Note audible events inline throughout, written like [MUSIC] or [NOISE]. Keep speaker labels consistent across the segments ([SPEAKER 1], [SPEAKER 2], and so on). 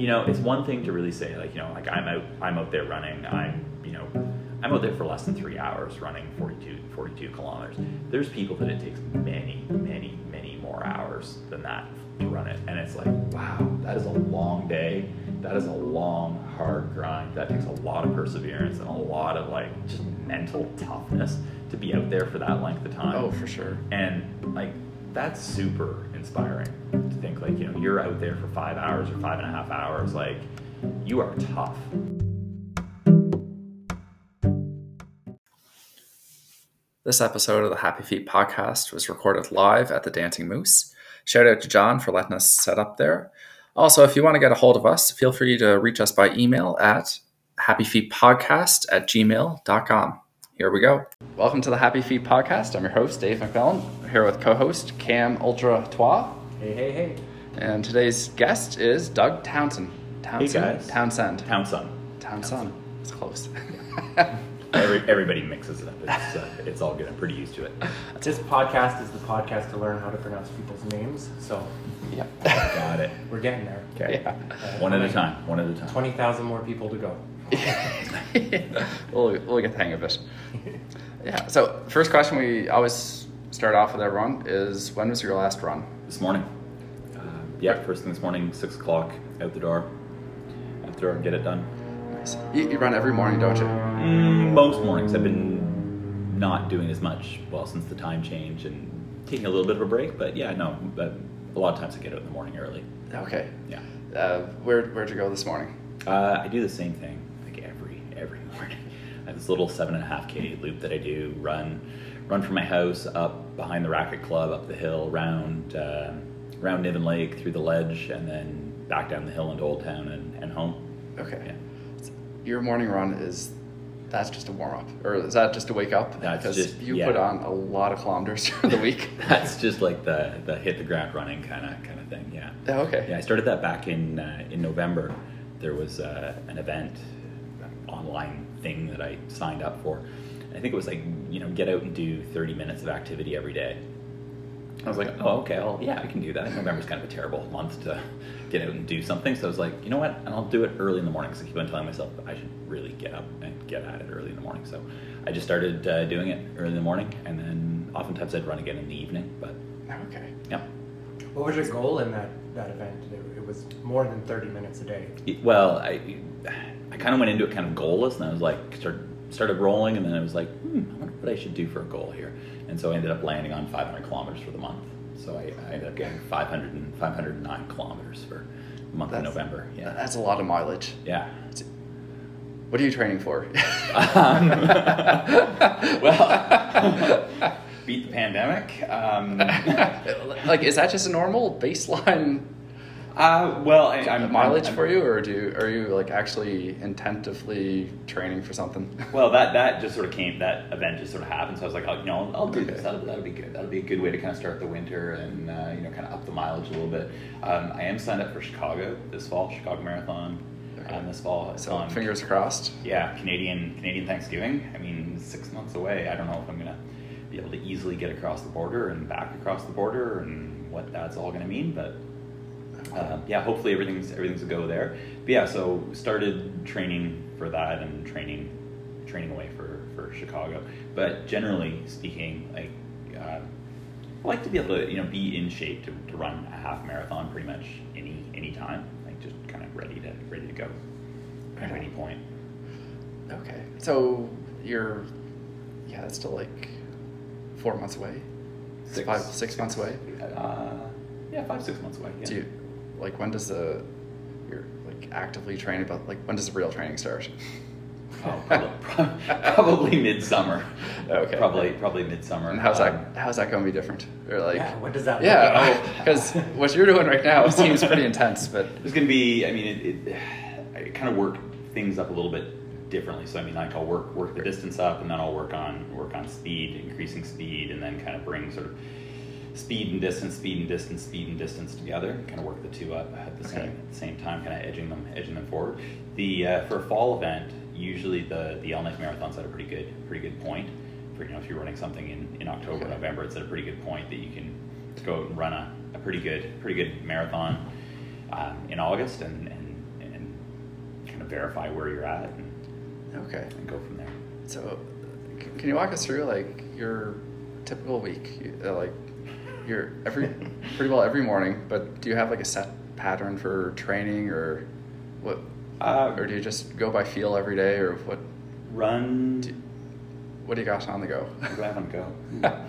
[SPEAKER 1] you know, it's one thing to really say like, you know, like I'm out, I'm out there running. I'm, you know, I'm out there for less than three hours running 42, 42 kilometers. There's people that it takes many, many, many more hours than that to run it, and it's like, wow, that is a long day. That is a long, hard grind. That takes a lot of perseverance and a lot of like just mental toughness to be out there for that length of time.
[SPEAKER 2] Oh, for sure.
[SPEAKER 1] And like that's super inspiring to think like, you know, you're out there for five hours or five and a half hours, like you are tough.
[SPEAKER 2] This episode of the Happy Feet podcast was recorded live at the Dancing Moose. Shout out to John for letting us set up there. Also, if you want to get a hold of us, feel free to reach us by email at happyfeetpodcast at gmail.com. Here we go. Welcome to the Happy Feet podcast. I'm your host, Dave McMillan. Here with co host Cam Ultra Trois.
[SPEAKER 3] Hey, hey, hey.
[SPEAKER 2] And today's guest is Doug Townsend. Townsend?
[SPEAKER 1] guys.
[SPEAKER 2] Townsend.
[SPEAKER 1] Townsend.
[SPEAKER 2] Townsend. It's close. [LAUGHS]
[SPEAKER 1] Every, everybody mixes it up. It's, uh, it's all good. I'm pretty used to it.
[SPEAKER 3] This podcast is the podcast to learn how to pronounce people's names, so
[SPEAKER 2] yeah. [LAUGHS]
[SPEAKER 1] Got it.
[SPEAKER 3] we're getting there.
[SPEAKER 1] Okay.
[SPEAKER 2] Yeah.
[SPEAKER 3] Uh,
[SPEAKER 1] One at a time. One at a time.
[SPEAKER 3] 20,000 more people to go. [LAUGHS]
[SPEAKER 2] we'll, we'll get the hang of it. Yeah. So, first question we always start off with everyone is when was your last run?
[SPEAKER 1] This morning. Um, yeah, first thing this morning, six o'clock, out the door. Out the door and get it done.
[SPEAKER 2] Nice. You, you run every morning, don't you?
[SPEAKER 1] Mm, most mornings I've been not doing as much, well, since the time change and taking a little bit of a break. But yeah, no, but a lot of times I get out in the morning early.
[SPEAKER 2] Okay.
[SPEAKER 1] Yeah.
[SPEAKER 2] Uh, where, where'd you go this morning?
[SPEAKER 1] Uh, I do the same thing like every every [LAUGHS] morning. I have this little seven and a half k loop that I do. Run, run from my house up behind the racket club, up the hill, round uh, round Niven Lake through the ledge, and then back down the hill into Old Town and, and home.
[SPEAKER 2] Okay.
[SPEAKER 1] Yeah.
[SPEAKER 2] Your morning run is that's just a warm up, or is that just to wake up?
[SPEAKER 1] That's
[SPEAKER 2] because
[SPEAKER 1] just-
[SPEAKER 2] you
[SPEAKER 1] yeah.
[SPEAKER 2] put on a lot of kilometers [LAUGHS] during the week. [LAUGHS]
[SPEAKER 1] That's just like the the hit the ground running kind of kind of thing. Yeah.
[SPEAKER 2] Oh, okay.
[SPEAKER 1] Yeah, I started that back in uh, in November. There was uh, an event, an online thing that I signed up for. I think it was like you know get out and do 30 minutes of activity every day. I was like, oh okay, well yeah, I can do that. I think November's kind of a terrible month to get out and do something, so I was like, you know what, and I'll do it early in the morning. Because I keep on telling myself I should really get up and get at it early in the morning. So I just started uh, doing it early in the morning, and then oftentimes I'd run again in the evening. But
[SPEAKER 2] Okay.
[SPEAKER 1] yeah.
[SPEAKER 3] What was your goal in that, that event? It, it was more than 30 minutes a day.
[SPEAKER 1] It- Well, I I kind of went into it kind of goalless, and I was like started started rolling, and then I was like, hmm, I wonder what I should do for a goal here, and so I ended up landing on 500 kilometers for the month. So I, I ended up getting 500 and 509 kilometers for the month of November. Yeah,
[SPEAKER 2] That's a lot of mileage.
[SPEAKER 1] yeah.
[SPEAKER 2] What are you training for?
[SPEAKER 1] Um, [LAUGHS] [LAUGHS] well, [LAUGHS] beat the pandemic. Um,
[SPEAKER 2] like, is that just a normal baseline
[SPEAKER 1] uh, well, I, I'm
[SPEAKER 2] mileage
[SPEAKER 1] I'm-
[SPEAKER 2] for you, or do you, are you like actually intentively training for something? [LAUGHS]
[SPEAKER 1] Well, that that just sort of came. That event just sort of happened. So I was like, oh, you know, I'll, I'll do
[SPEAKER 2] Okay.
[SPEAKER 1] this. That'll, that'll be good. That'll be a good way to kind of start the winter and uh, you know kind of up the mileage a little bit. Um, I am signed up for Chicago this fall, Chicago Marathon
[SPEAKER 2] Okay.
[SPEAKER 1] um, this fall.
[SPEAKER 2] So
[SPEAKER 1] on-
[SPEAKER 2] fingers crossed.
[SPEAKER 1] Yeah, Canadian Canadian Thanksgiving. I mean, six months away. I don't know if I'm gonna be able to easily get across the border and back across the border and what that's all gonna mean, but. Uh, yeah, hopefully everything's everything's a go there. But yeah, so started training for that and training training away for for Chicago. But generally speaking, like uh, I like to be able to you know be in shape to, to run a half marathon pretty much any any time, like just kind of ready to ready to go at any point.
[SPEAKER 2] Okay. So you're, yeah, that's still like four months away.
[SPEAKER 1] Six-
[SPEAKER 2] five, six months away.
[SPEAKER 1] Uh, yeah, five six months away. Yeah.
[SPEAKER 2] Do you, like, when does the, you're like actively training, but like, when does the real training start?
[SPEAKER 1] Oh, probably, [LAUGHS] probably midsummer.
[SPEAKER 2] Okay.
[SPEAKER 1] Probably probably midsummer.
[SPEAKER 2] And how's
[SPEAKER 1] Um,
[SPEAKER 2] that, how's that going to be different? Or like,
[SPEAKER 3] yeah, what does that
[SPEAKER 2] yeah, oh,
[SPEAKER 3] like?
[SPEAKER 2] because what you're doing right now [LAUGHS] seems pretty intense, but [LAUGHS]
[SPEAKER 1] It's going to be. I mean, it, it, I kind of work things up a little bit differently. So I mean, like I'll work work the distance up, and then I'll work on work on speed, increasing speed, and then kind of bring sort of speed and distance, speed and distance, speed and distance together. Kind of work the two up at the
[SPEAKER 2] Okay.
[SPEAKER 1] same at the same time, kind of edging them edging them forward. The uh, for a fall event, usually the the Yellowknife Marathon's at a pretty good pretty good point. For you know, if you're running something in in October,
[SPEAKER 2] Okay.
[SPEAKER 1] November, it's at a pretty good point that you can go out and run a, a pretty good pretty good marathon um, in August and, and and kind of verify where you're at and,
[SPEAKER 2] Okay.
[SPEAKER 1] and go from there.
[SPEAKER 2] So, can you walk us through like your typical week? Uh, Like, every pretty well every morning, but do you have like a set pattern for training or what?
[SPEAKER 1] Uh,
[SPEAKER 2] Or do you just go by feel every day, or what?
[SPEAKER 1] run.
[SPEAKER 2] Do, what do you got on the go?
[SPEAKER 1] What do I have on go? [LAUGHS]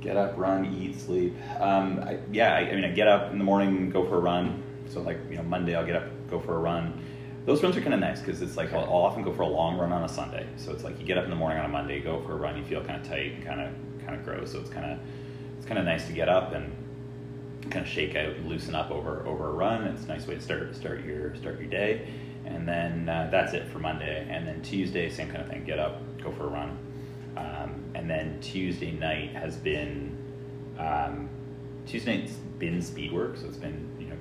[SPEAKER 1] get up, run, eat, sleep. Um, I, yeah, I, I mean, I get up in the morning, go for a run. So like, you know, Monday I'll get up, go for a run. Those runs are kind of nice because it's like I'll, I'll often go for a long run on a Sunday. So it's like you get up in the morning on a Monday, go for a run, you feel kind of tight and kind of kind of gross. So it's kind of it's kind of nice to get up and kind of shake out and loosen up over over a run. It's a nice way to start start your start your day. And then uh, that's it for Monday. And then Tuesday, same kind of thing. Get up, go for a run. Um, and then Tuesday night has been um, Tuesday night's been speed work, so it's been you know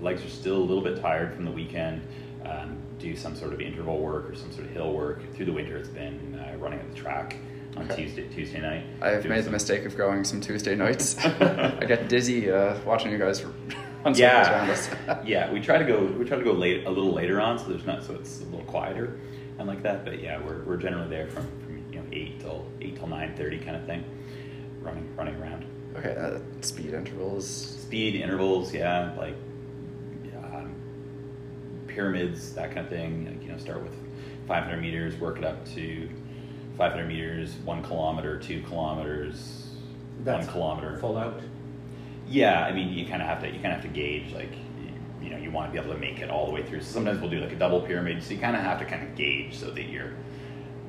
[SPEAKER 1] legs are still a little bit tired from the weekend. Um, do some sort of interval work or some sort of hill work. Through the winter, it's been uh, running at the track on
[SPEAKER 2] Okay.
[SPEAKER 1] Tuesday Tuesday night.
[SPEAKER 2] I've made the mistake of going some Tuesday nights. [LAUGHS] I get dizzy uh, watching you guys [LAUGHS] circles
[SPEAKER 1] Yeah. [LAUGHS] yeah, we try to go. We try to go late, a little later on, so there's not so it's a little quieter and like that. But yeah, we're, we're generally there from, from you know eight till eight till nine thirty kind of thing, running running around.
[SPEAKER 2] okay, uh, speed intervals.
[SPEAKER 1] Speed intervals, yeah, like um, pyramids, that kind of thing. Like, you know, start with 500 meters, work it up to 500 meters, one kilometer, two kilometers,
[SPEAKER 3] That's
[SPEAKER 1] one kilometer.
[SPEAKER 3] Full out.
[SPEAKER 1] Yeah, I mean, you kind of have to you kind of have to gauge like you, you know you want to be able to make it all the way through. So sometimes we'll do like a double pyramid, so you kind of have to kind of gauge so that you're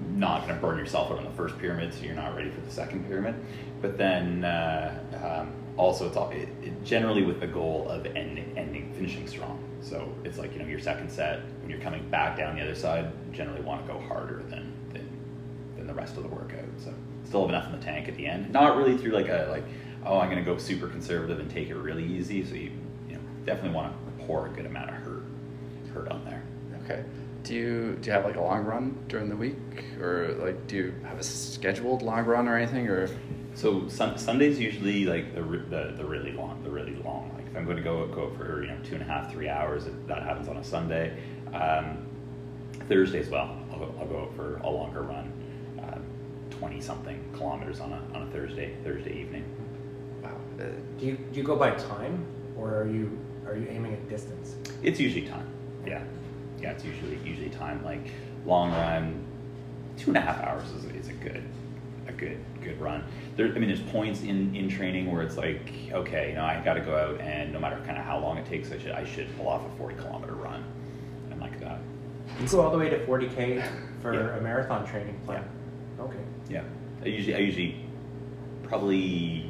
[SPEAKER 1] not going to burn yourself out on the first pyramid, so you're not ready for the second pyramid. But then uh, um, also it's all, it, it generally with the goal of ending, ending finishing strong. So it's like you know your second set when you're coming back down the other side, generally want to go harder than than than the rest of the workout. So still have enough in the tank at the end. Not really through like a like oh I'm gonna go super conservative and take it really easy. So you you know definitely want to pour a good amount of hurt hurt on there.
[SPEAKER 2] Okay. Do you do you have like a long run during the week, or like do you have a scheduled long run or anything, or?
[SPEAKER 1] So sun, Sundays usually like the, the the really long the really long. Like if I'm going to go go for you know two and a half three hours, that happens on a Sunday. Um, Thursday as well. I'll go, I'll go out for a longer run, twenty something kilometers on a on a Thursday Thursday evening.
[SPEAKER 2] Wow. Uh,
[SPEAKER 3] Do you do you go by time or are you are you aiming at distance?
[SPEAKER 1] It's usually time. Yeah, yeah. It's usually usually time. Like long run, two and a half hours is, is a good a good good run. There, I mean, there's points in in training where it's like, okay, you know, I got to go out, and no matter kind of how long it takes, I should I should pull off a 40 kilometer run, and like that.
[SPEAKER 3] You go all the way to 40k for [LAUGHS]
[SPEAKER 1] Yeah.
[SPEAKER 3] a marathon training plan. Okay.
[SPEAKER 1] Yeah, I usually I usually probably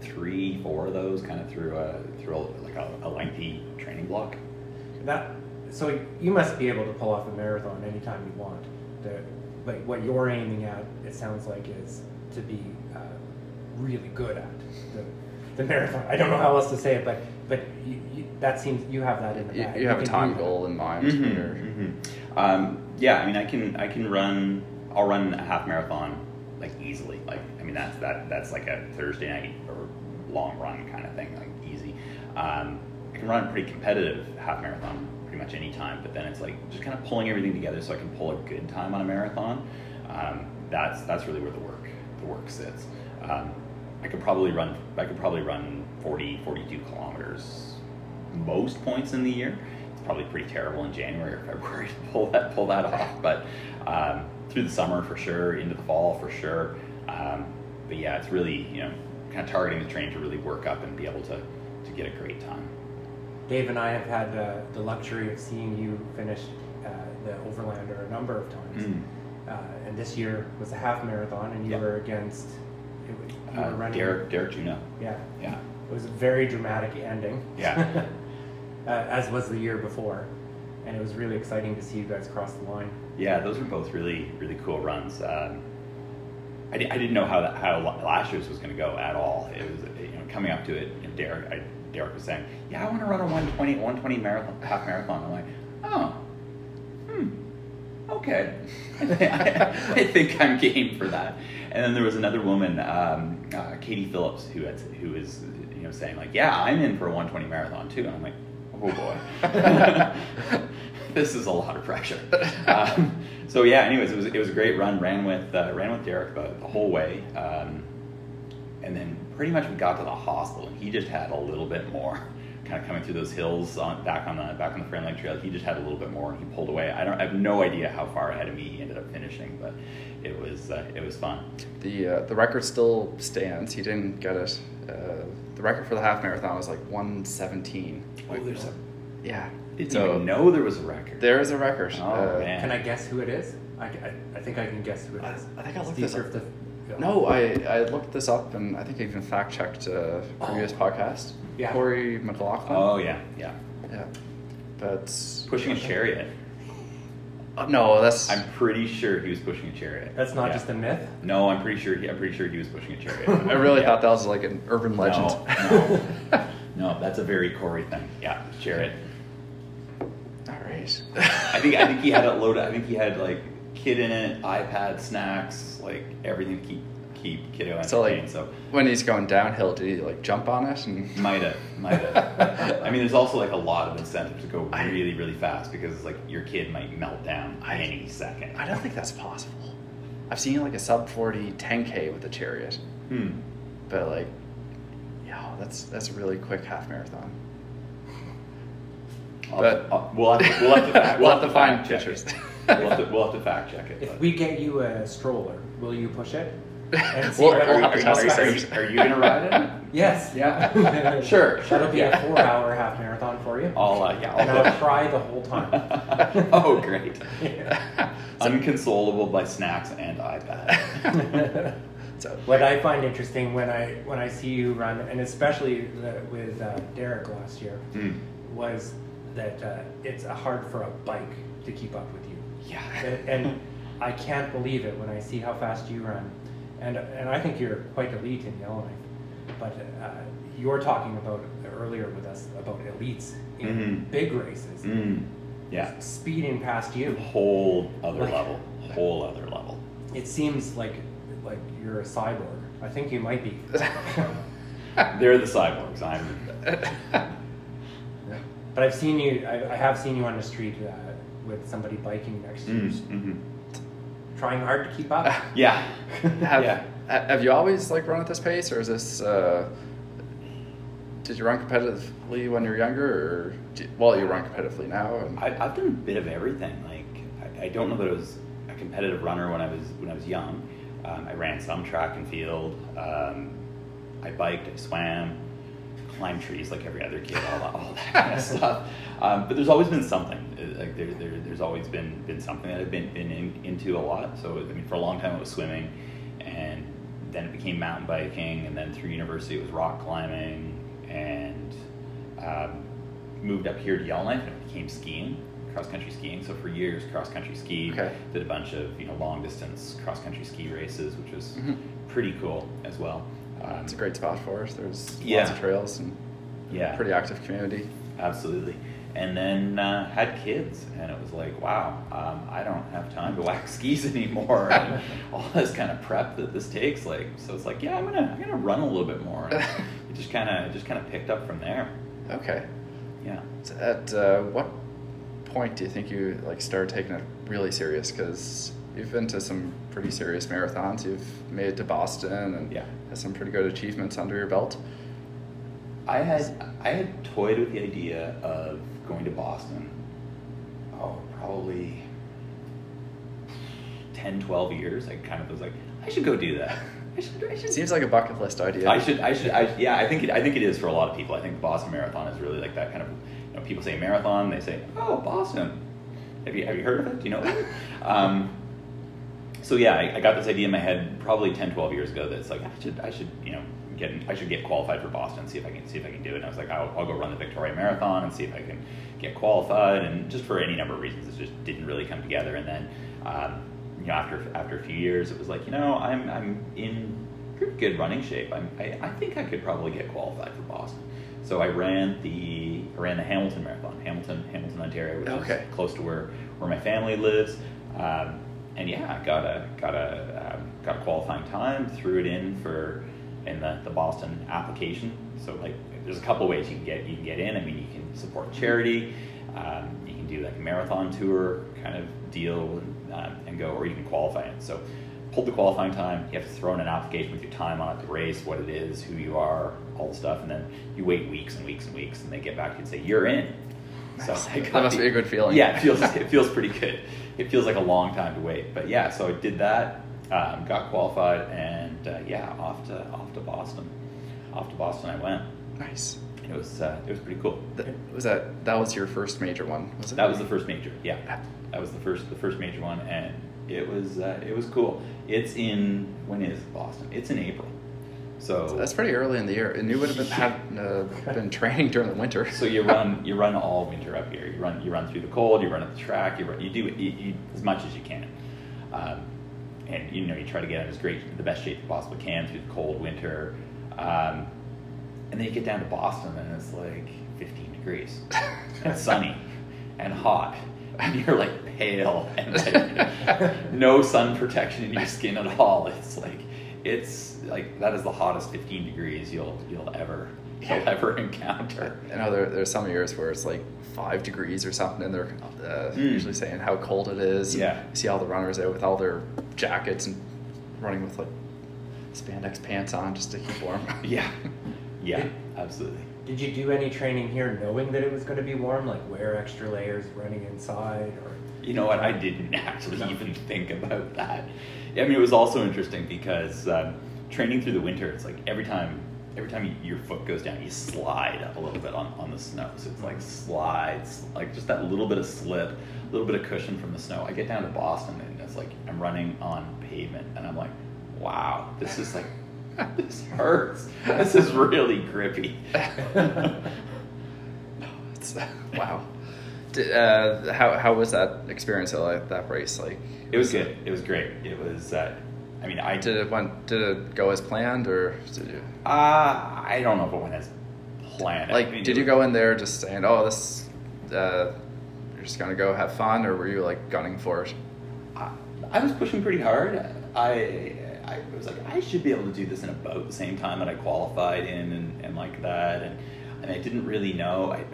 [SPEAKER 1] three four of those kind of through a through a, like a, a lengthy training block.
[SPEAKER 3] That so you must be able to pull off a marathon anytime you want. The like what you're aiming at, it sounds like, is to be uh, really good at the, the marathon. I don't know how else to say it, but but you, you, that seems you have that in the
[SPEAKER 2] you, you have a time
[SPEAKER 3] do that.
[SPEAKER 2] goal in mind.
[SPEAKER 1] Mhm,
[SPEAKER 2] or-
[SPEAKER 1] mhm. Um, yeah, I mean, I can I can run. I'll run a half marathon like easily. Like I mean, that's that that's like a Thursday night or long run kind of thing, like easy. Um, I can run a pretty competitive half marathon pretty much any time, but then it's like just kind of pulling everything together so I can pull a good time on a marathon. Um, that's that's really where the work the work sits. Um, I could probably run I could probably run 40, 42 kilometers most points in the year. It's probably pretty terrible in January or February to pull that pull that off, but um, through the summer for sure, into the fall for sure. Um, but yeah, it's really you know kind of targeting the train to really work up and be able to to get a great time.
[SPEAKER 3] Dave and I have had uh, the luxury of seeing you finish uh, the Overlander a number of times.
[SPEAKER 1] Mm.
[SPEAKER 3] Uh, and this year was a half marathon, and you
[SPEAKER 1] Yeah.
[SPEAKER 3] were against. You were, you were
[SPEAKER 1] Uh,
[SPEAKER 3] running.
[SPEAKER 1] Derek Derek Juno,
[SPEAKER 3] Yeah,
[SPEAKER 1] yeah.
[SPEAKER 3] it was a very dramatic ending.
[SPEAKER 1] Yeah. [LAUGHS]
[SPEAKER 3] uh, as was the year before, and it was really exciting to see you guys cross the line.
[SPEAKER 1] Yeah, those were both really, really cool runs. Um, I, di- I didn't know how that, how last year's was going to go at all. It was you know coming up to it. You know, Derek, I, Derek was saying, "Yeah, I want to run a 120, 120 marathon, half marathon." I'm like, "Oh, hmm, okay. I, thi- I, I think I'm game for that." And then there was another woman, um, uh, Katie Phillips, who had who was you know saying like, "Yeah, I'm in for a 120 marathon too." And I'm like, oh boy, [LAUGHS] [LAUGHS] this is a lot of pressure. Um, so yeah, anyways, it was it was a great run. Ran with uh, ran with Derek the, the whole way, um, and then pretty much we got to the hospital, and he just had a little bit more. [LAUGHS] Kind of coming through those hills on back on the back on the Frame Lake Trail, he just had a little bit more, and he pulled away. I don't, I have no idea how far ahead of me he ended up finishing, but it was uh, it was fun.
[SPEAKER 2] The uh, the record still stands. He didn't get it. Uh, the record for the half marathon was like 117.
[SPEAKER 1] Oh, there's a
[SPEAKER 2] Yeah.
[SPEAKER 1] Didn't
[SPEAKER 2] So
[SPEAKER 1] even know there was a record.
[SPEAKER 2] there is a record.
[SPEAKER 1] Oh,
[SPEAKER 2] Uh,
[SPEAKER 1] man.
[SPEAKER 3] Can I guess who it is? I, I, I think I can guess who it is.
[SPEAKER 2] I- I think I looked
[SPEAKER 3] Steve
[SPEAKER 2] this up.
[SPEAKER 3] Griffith. Yeah.
[SPEAKER 2] No, I, I looked this up and I think I even fact checked uh, previous podcast.
[SPEAKER 3] Yeah.
[SPEAKER 2] Corey McLaughlin.
[SPEAKER 1] Oh yeah, yeah.
[SPEAKER 2] Yeah. But
[SPEAKER 1] Pushing a chariot.
[SPEAKER 2] uh, no, that's
[SPEAKER 1] I'm pretty sure he was pushing a chariot.
[SPEAKER 3] That's not
[SPEAKER 1] Yeah.
[SPEAKER 3] just a myth.
[SPEAKER 1] No, I'm pretty sure. He, I'm pretty sure he was pushing a chariot. [LAUGHS]
[SPEAKER 2] I really
[SPEAKER 1] Yeah.
[SPEAKER 2] thought that was like an urban legend.
[SPEAKER 1] No, no, [LAUGHS] no, that's a very Corey thing. Yeah, chariot.
[SPEAKER 2] All right. [LAUGHS]
[SPEAKER 1] I think I think he had it loaded. I think he had like kid in it, iPad, snacks, like everything to keep keep kiddo
[SPEAKER 2] So
[SPEAKER 1] entertained.
[SPEAKER 2] like
[SPEAKER 1] So,
[SPEAKER 2] when he's going downhill, did he like jump on it and [LAUGHS]
[SPEAKER 1] might have, might have. I mean, there's also like a lot of incentive to go really, really fast because like your kid might melt down
[SPEAKER 2] I-
[SPEAKER 1] any second.
[SPEAKER 2] I don't think that's possible. I've seen like a sub 40 10k with a chariot,
[SPEAKER 1] Hmm.
[SPEAKER 2] but like, yeah, that's that's a really quick half marathon.
[SPEAKER 1] I'll- I'll- we'll have to, we'll have to, fact,
[SPEAKER 2] We'll have to [LAUGHS] find
[SPEAKER 1] fact check
[SPEAKER 2] pictures.
[SPEAKER 1] it. We'll have to, we'll have to fact check it.
[SPEAKER 3] If
[SPEAKER 1] but-
[SPEAKER 3] we get you a stroller, will you push it? And [LAUGHS] see
[SPEAKER 2] We'll-
[SPEAKER 3] whether
[SPEAKER 2] we'll
[SPEAKER 1] are, you, are, you, are you gonna ride it?
[SPEAKER 3] Yes.
[SPEAKER 1] Yeah. Sure, [LAUGHS] sure,
[SPEAKER 3] That'll be
[SPEAKER 1] yeah.
[SPEAKER 3] a four-hour half marathon for you.
[SPEAKER 1] I'll, uh, yeah, I'll
[SPEAKER 3] I'll cry the whole time.
[SPEAKER 1] oh, great.
[SPEAKER 3] Yeah.
[SPEAKER 1] Unconsolable by snacks and iPad.
[SPEAKER 2] so
[SPEAKER 3] What I find interesting when I when I see you run, and especially the, with uh, Derek last year,
[SPEAKER 1] Hmm.
[SPEAKER 3] was that uh, it's hard for a bike to keep up with you.
[SPEAKER 1] Yeah.
[SPEAKER 3] And, I can't believe it when I see how fast you run, and and I think you're quite elite in Yellowknife. But uh, you're talking about earlier with us about elites in
[SPEAKER 1] Mhm.
[SPEAKER 3] big races,
[SPEAKER 1] Mm. Yeah.
[SPEAKER 3] speeding past you.
[SPEAKER 1] Whole other
[SPEAKER 3] Like-
[SPEAKER 1] level. Whole other level.
[SPEAKER 3] It seems like like you're a cyborg. I think you might be. [LAUGHS]
[SPEAKER 1] They're the cyborgs. I'm. [LAUGHS]
[SPEAKER 3] But I've seen you. I, I have seen you on the street uh, with somebody biking next to you,
[SPEAKER 1] Mm, mhm.
[SPEAKER 3] trying hard to keep up.
[SPEAKER 1] Yeah. [LAUGHS]
[SPEAKER 2] have
[SPEAKER 1] yeah.
[SPEAKER 2] ha- have you always like run at this pace, or is this? Uh, did you run competitively when you were younger, or do, well, you run competitively now? And,
[SPEAKER 1] I, I've done a bit of everything. Like I, I don't know that I was a competitive runner when I was when I was young. Um, I ran some track and field. Um, I biked. I swam. Climbed trees like every other kid. All that, all that kind of stuff. Um, but there's always been something. Uh, Like there, there, there's always been been something that I've been been in, into a lot. So I mean, for a long time it was swimming, and then it became mountain biking, and then through university it was rock climbing, and um, moved up here to Yellowknife and it became skiing, cross country skiing. So for years, cross country skied.
[SPEAKER 2] Okay.
[SPEAKER 1] Did a bunch of you know long distance cross country ski races, which was
[SPEAKER 2] Mhm.
[SPEAKER 1] pretty cool as well. Um,
[SPEAKER 2] it's a great spot for us. There's lots of trails and
[SPEAKER 1] yeah,
[SPEAKER 2] pretty active community.
[SPEAKER 1] absolutely. And then uh, had kids, and it was like, wow, um, I don't have time to [LAUGHS] wax skis anymore, and [LAUGHS] all this kind of prep that this takes. Like, so it's like, yeah, I'm gonna, I'm gonna run a little bit more. And [LAUGHS] it just kind of, just kind of picked up from there.
[SPEAKER 2] Okay.
[SPEAKER 1] Yeah.
[SPEAKER 2] So at uh, what point do you think you like started taking it really serious? Because you've been to some pretty serious marathons. You've made it to Boston and
[SPEAKER 1] Yeah.
[SPEAKER 2] had some pretty good achievements under your belt.
[SPEAKER 1] I had I had toyed with the idea of going to Boston. Oh, probably 10, 12 years. I kind of was like, I should go do that. [LAUGHS] I should. I should.
[SPEAKER 2] It seems like a bucket list idea.
[SPEAKER 1] I should. I should. I, yeah, I think it. I think it is for a lot of people. I think the Boston Marathon is really like that kind of. You know, people say marathon, they say, "Oh, Boston." Have you Have you heard of it? Do you know [LAUGHS] um, so yeah, I, I got this idea in my head probably 10, 12 years ago that it's like I should. I should. You know, get. I should get qualified for Boston. See if I can. See if I can do it. And I was like, I'll, I'll go run the Victoria Marathon and see if I can get qualified. And just for any number of reasons, it just didn't really come together. And then. Um, you know, after after a few years, it was like, you know, I'm I'm in pretty good running shape. I'm, I I think I could probably get qualified for Boston. So I ran the I ran the Hamilton Marathon, Hamilton Hamilton Ontario, which
[SPEAKER 2] Okay.
[SPEAKER 1] is close to where where my family lives. Um, and yeah, got a got a um, got a qualifying time. Threw it in for in the, the Boston application. So like, there's a couple ways you can get you can get in. I mean, you can support charity. Um, you can do like a marathon tour kind of deal and, um, and go, or you can qualify it. So pulled the qualifying time. You have to throw in an application with your time on it, the race, what it is, who you are, all the stuff, and then you wait weeks and weeks and weeks, and they get back to you and say you're in. So got
[SPEAKER 2] That must
[SPEAKER 1] the-
[SPEAKER 2] be a good feeling.
[SPEAKER 1] Yeah, it feels [LAUGHS] it feels pretty good. It feels like a long time to wait, but yeah. So I did that, um, got qualified, and uh, yeah, off to off to Boston. Off to Boston I went.
[SPEAKER 2] Nice.
[SPEAKER 1] It was uh, it was pretty cool.
[SPEAKER 2] That, was that that was your first major one? Was it?
[SPEAKER 1] That was the first major. Yeah, that was the first the first major one, and it was uh, it was cool. It's in when is Boston? It's in April. So
[SPEAKER 2] That's pretty early in the year, and you would have been have uh, been [LAUGHS] training during the winter.
[SPEAKER 1] So you run [LAUGHS] you run all winter up here. You run you run through the cold. You run up the track. You run, you do you, you, as much as you can, um, and you know you try to get in as great the best shape you possibly can through the cold winter. Um, and then you get down to Boston and it's like 15 degrees [LAUGHS] and sunny and hot. And you're like pale and like, no sun protection in your skin at all. It's like it's like that is the hottest 15 degrees you'll you'll ever you'll ever encounter.
[SPEAKER 2] I know there, there's some years where it's like five degrees or something, and they're uh,
[SPEAKER 1] Mm.
[SPEAKER 2] usually saying how cold it is.
[SPEAKER 1] Yeah.
[SPEAKER 2] You see all the runners out with all their jackets and running with like spandex pants on just to keep warm. [LAUGHS]
[SPEAKER 1] Yeah, yeah, absolutely.
[SPEAKER 3] Did you do any training here knowing that it was going to be warm, like wear extra layers running inside, or
[SPEAKER 1] You know what? I didn't [LAUGHS] actually even think about that. I mean, it was also interesting because um, training through the winter, it's like every time, every time you, your foot goes down, you slide a little bit on, on the snow. So it's like slides, like just that little bit of slip, a little bit of cushion from the snow. I get down to Boston and it's like I'm running on pavement, and I'm like, wow, this is like, [LAUGHS] this hurts. This is really grippy. [LAUGHS] [LAUGHS]
[SPEAKER 2] It's, wow. Uh, how how was that experience at that race? Like,
[SPEAKER 1] It was good. It was great. It was. Uh, I mean, I
[SPEAKER 2] did it went did it go as planned or did you
[SPEAKER 1] Uh, I don't know if it went as planned. I
[SPEAKER 2] like
[SPEAKER 1] mean,
[SPEAKER 2] did you go in there just saying oh this uh, you're just gonna go have fun or were you like gunning for it?
[SPEAKER 1] I, I was pushing pretty hard. I I was like I should be able to do this in about the same time that I qualified in and, and like that and and I didn't really know. I,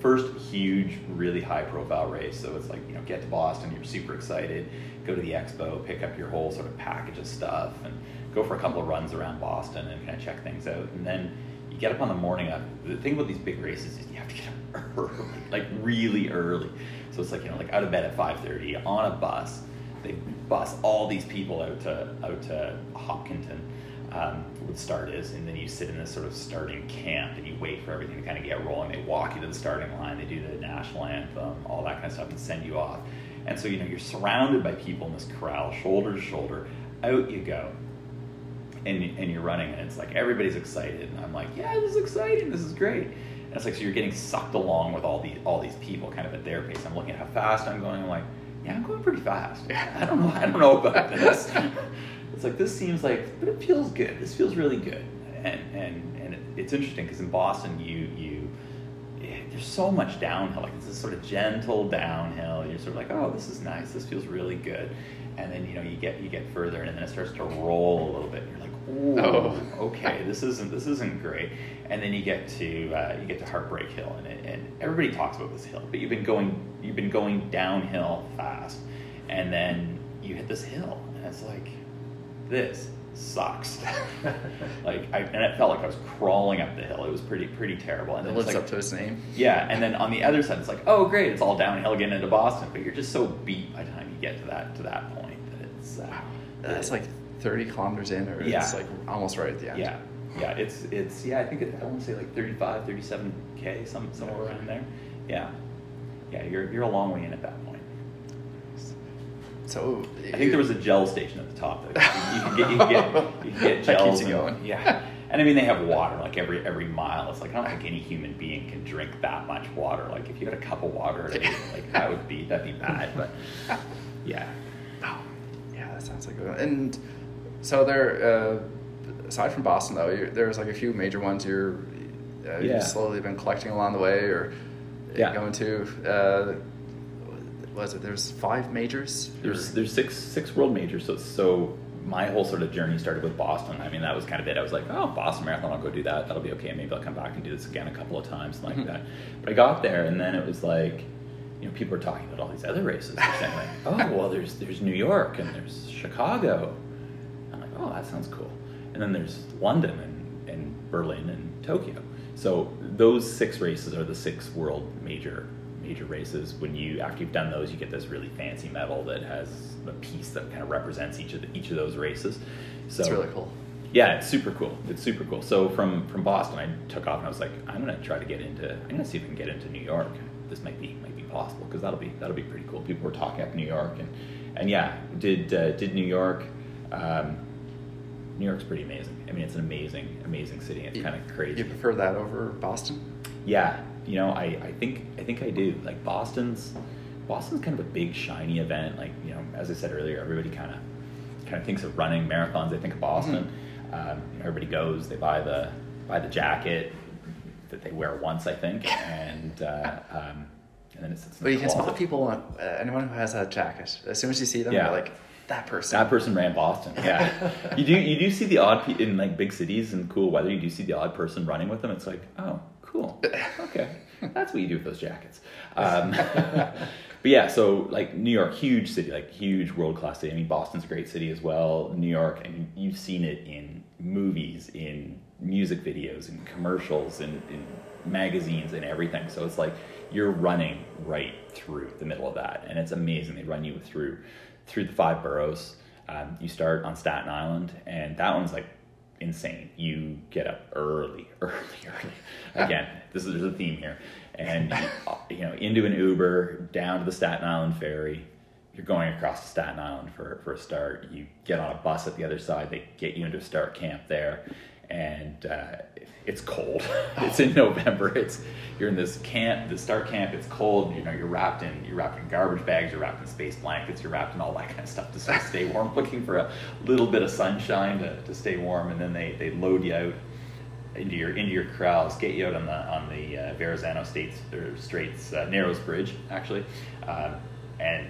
[SPEAKER 1] first huge, really high profile race. So it's like you know get to Boston, you're super excited, go to the expo, pick up your whole sort of package of stuff, and go for a couple of runs around Boston and kind of check things out, and then. You get up on the morning of the thing about these big races is you have to get up [LAUGHS] early, like really early. So it's like you know, like out of bed at five thirty on a bus. They bus all these people out to out to Hopkinton, um, where the start is, and then you sit in this sort of starting camp and you wait for everything to kind of get rolling. They walk you to the starting line. They do the national anthem, all that kind of stuff, and send you off. And so you know you're surrounded by people in this corral, shoulder to shoulder. Out you go. And, and you're running and it's like everybody's excited and I'm like yeah this is exciting. This is great. And it's like so you're getting sucked along with all these all these people kind of at their pace. I'm looking at how fast I'm going. I'm like yeah I'm going pretty fast. [LAUGHS] I don't know I don't know about this. [LAUGHS] It's like this seems like but it feels good. This feels really good. And and and it, it's interesting because in Boston you you there's so much downhill like it's this sort of gentle downhill you're sort of like oh this is nice this feels really good. And then you know you get you get further and then it starts to roll a little bit and you're like Ooh,
[SPEAKER 2] Oh.
[SPEAKER 1] okay this isn't this isn't great. And then you get to uh, you get to heartbreak hill and, it, and everybody talks about this hill but you've been going you've been going downhill fast. And then you hit this hill and it's like this sucks [LAUGHS] like I, and it felt like I was crawling up the hill it was pretty pretty terrible and
[SPEAKER 2] It lives
[SPEAKER 1] like,
[SPEAKER 2] up to its name.
[SPEAKER 1] yeah, and then on the other side, it's like, oh, great, it's all downhill getting into Boston, but you're just so beat by the time you get to that to that point that it's uh,
[SPEAKER 2] That's like 30 kilometers in, or
[SPEAKER 1] Yeah.
[SPEAKER 2] it's like almost right at the end.
[SPEAKER 1] yeah, yeah, it's it's yeah, I think it, I want to say like 35, 37 k, some somewhere around there. Yeah, yeah, you're you're a long way in at that point.
[SPEAKER 2] So
[SPEAKER 1] I think there was a gel station at the top. You, can get you can get you can get [LAUGHS]
[SPEAKER 2] That keeps you going.
[SPEAKER 1] Yeah, [LAUGHS] and I mean they have water like every every mile. It's like I don't think any human being can drink that much water. Like if you had a cup of water, day, like that would be that'd be bad. But [LAUGHS] yeah,
[SPEAKER 2] Oh, yeah, that sounds like a And so there, uh, aside from Boston though, there's like a few major ones you're uh,
[SPEAKER 1] Yeah.
[SPEAKER 2] you've slowly been collecting along the way, or
[SPEAKER 1] Yeah.
[SPEAKER 2] going to. Uh, was it? There's five majors.
[SPEAKER 1] There's
[SPEAKER 2] Or-
[SPEAKER 1] there's six six world majors, so so my whole sort of journey started with Boston. I mean, that was kind of it. I was like, oh, Boston Marathon, I'll go do that. That'll be okay. Maybe I'll come back and do this again a couple of times like
[SPEAKER 2] Mhm.
[SPEAKER 1] that. But I got there, and then it was like, you know, people were talking about all these other races. They're saying like, [LAUGHS] oh, well, there's there's New York and there's Chicago. I'm like, oh, that sounds cool. And then there's London and, and Berlin and Tokyo. So those six races are the six world major major races. When you after you've done those, you get this really fancy medal that has a piece that kind of represents each of the, each of those races. So
[SPEAKER 2] It's really cool.
[SPEAKER 1] yeah, it's super cool. It's super cool. So from from Boston, I took off and I was like, I'm gonna try to get into. I'm gonna see if I can get into New York. This might be might be possible because that'll be that'll be pretty cool. People were talking up New York and and yeah, did uh, did New York. Um, New York's pretty amazing. I mean, it's an amazing amazing city. It's
[SPEAKER 2] You-
[SPEAKER 1] kind of crazy.
[SPEAKER 2] You prefer that over Boston?
[SPEAKER 1] Yeah, you know, I, I think I think I do. Like Boston's Boston's kind of a big shiny event. Like you know, as I said earlier, everybody kind of kind of thinks of running marathons. They think of Boston. Um, everybody goes. They buy the buy the jacket that they wear once, I think, and uh, um, and then it sits in
[SPEAKER 2] But you can spot people, on, uh, anyone who has that jacket. As soon as you see them,
[SPEAKER 1] Yeah.
[SPEAKER 2] you're like, that person.
[SPEAKER 1] That person ran Boston. Yeah, [LAUGHS] you do. You do see the odd pe- in like big cities and cool weather. You do see the odd person running with them. It's like, oh, cool. [LAUGHS] Okay, that's what you do with those jackets. Um, [LAUGHS] but yeah, so like New York, huge city, like huge world class city. I mean, Boston's a great city as well. New York, I mean, you've seen it in movies, in music videos, in commercials, in, in magazines, and everything. So it's like you're running right through the middle of that, and it's amazing. They run you through through the five boroughs. Um, you start on Staten Island, and that one's like insane. You get up early, [LAUGHS] early, early. Again, this is there's a theme here, and you, [LAUGHS] you know into an Uber down to the Staten Island ferry. You're going across to Staten Island for for a start. You get on a bus at the other side. They get you into a start camp there, and uh, it's cold. [LAUGHS] it's in November. It's you're in this camp, the start camp. It's cold. You know, you're wrapped in you're wrapped in garbage bags. You're wrapped in space blankets. You're wrapped in all that kind of stuff to sort of stay [LAUGHS] warm. Looking for a little bit of sunshine to, to stay warm, and then they, they load you out into your into your corrals, get you out on the on the uh, Verrazano States or Straits uh, Narrows Bridge actually, um, and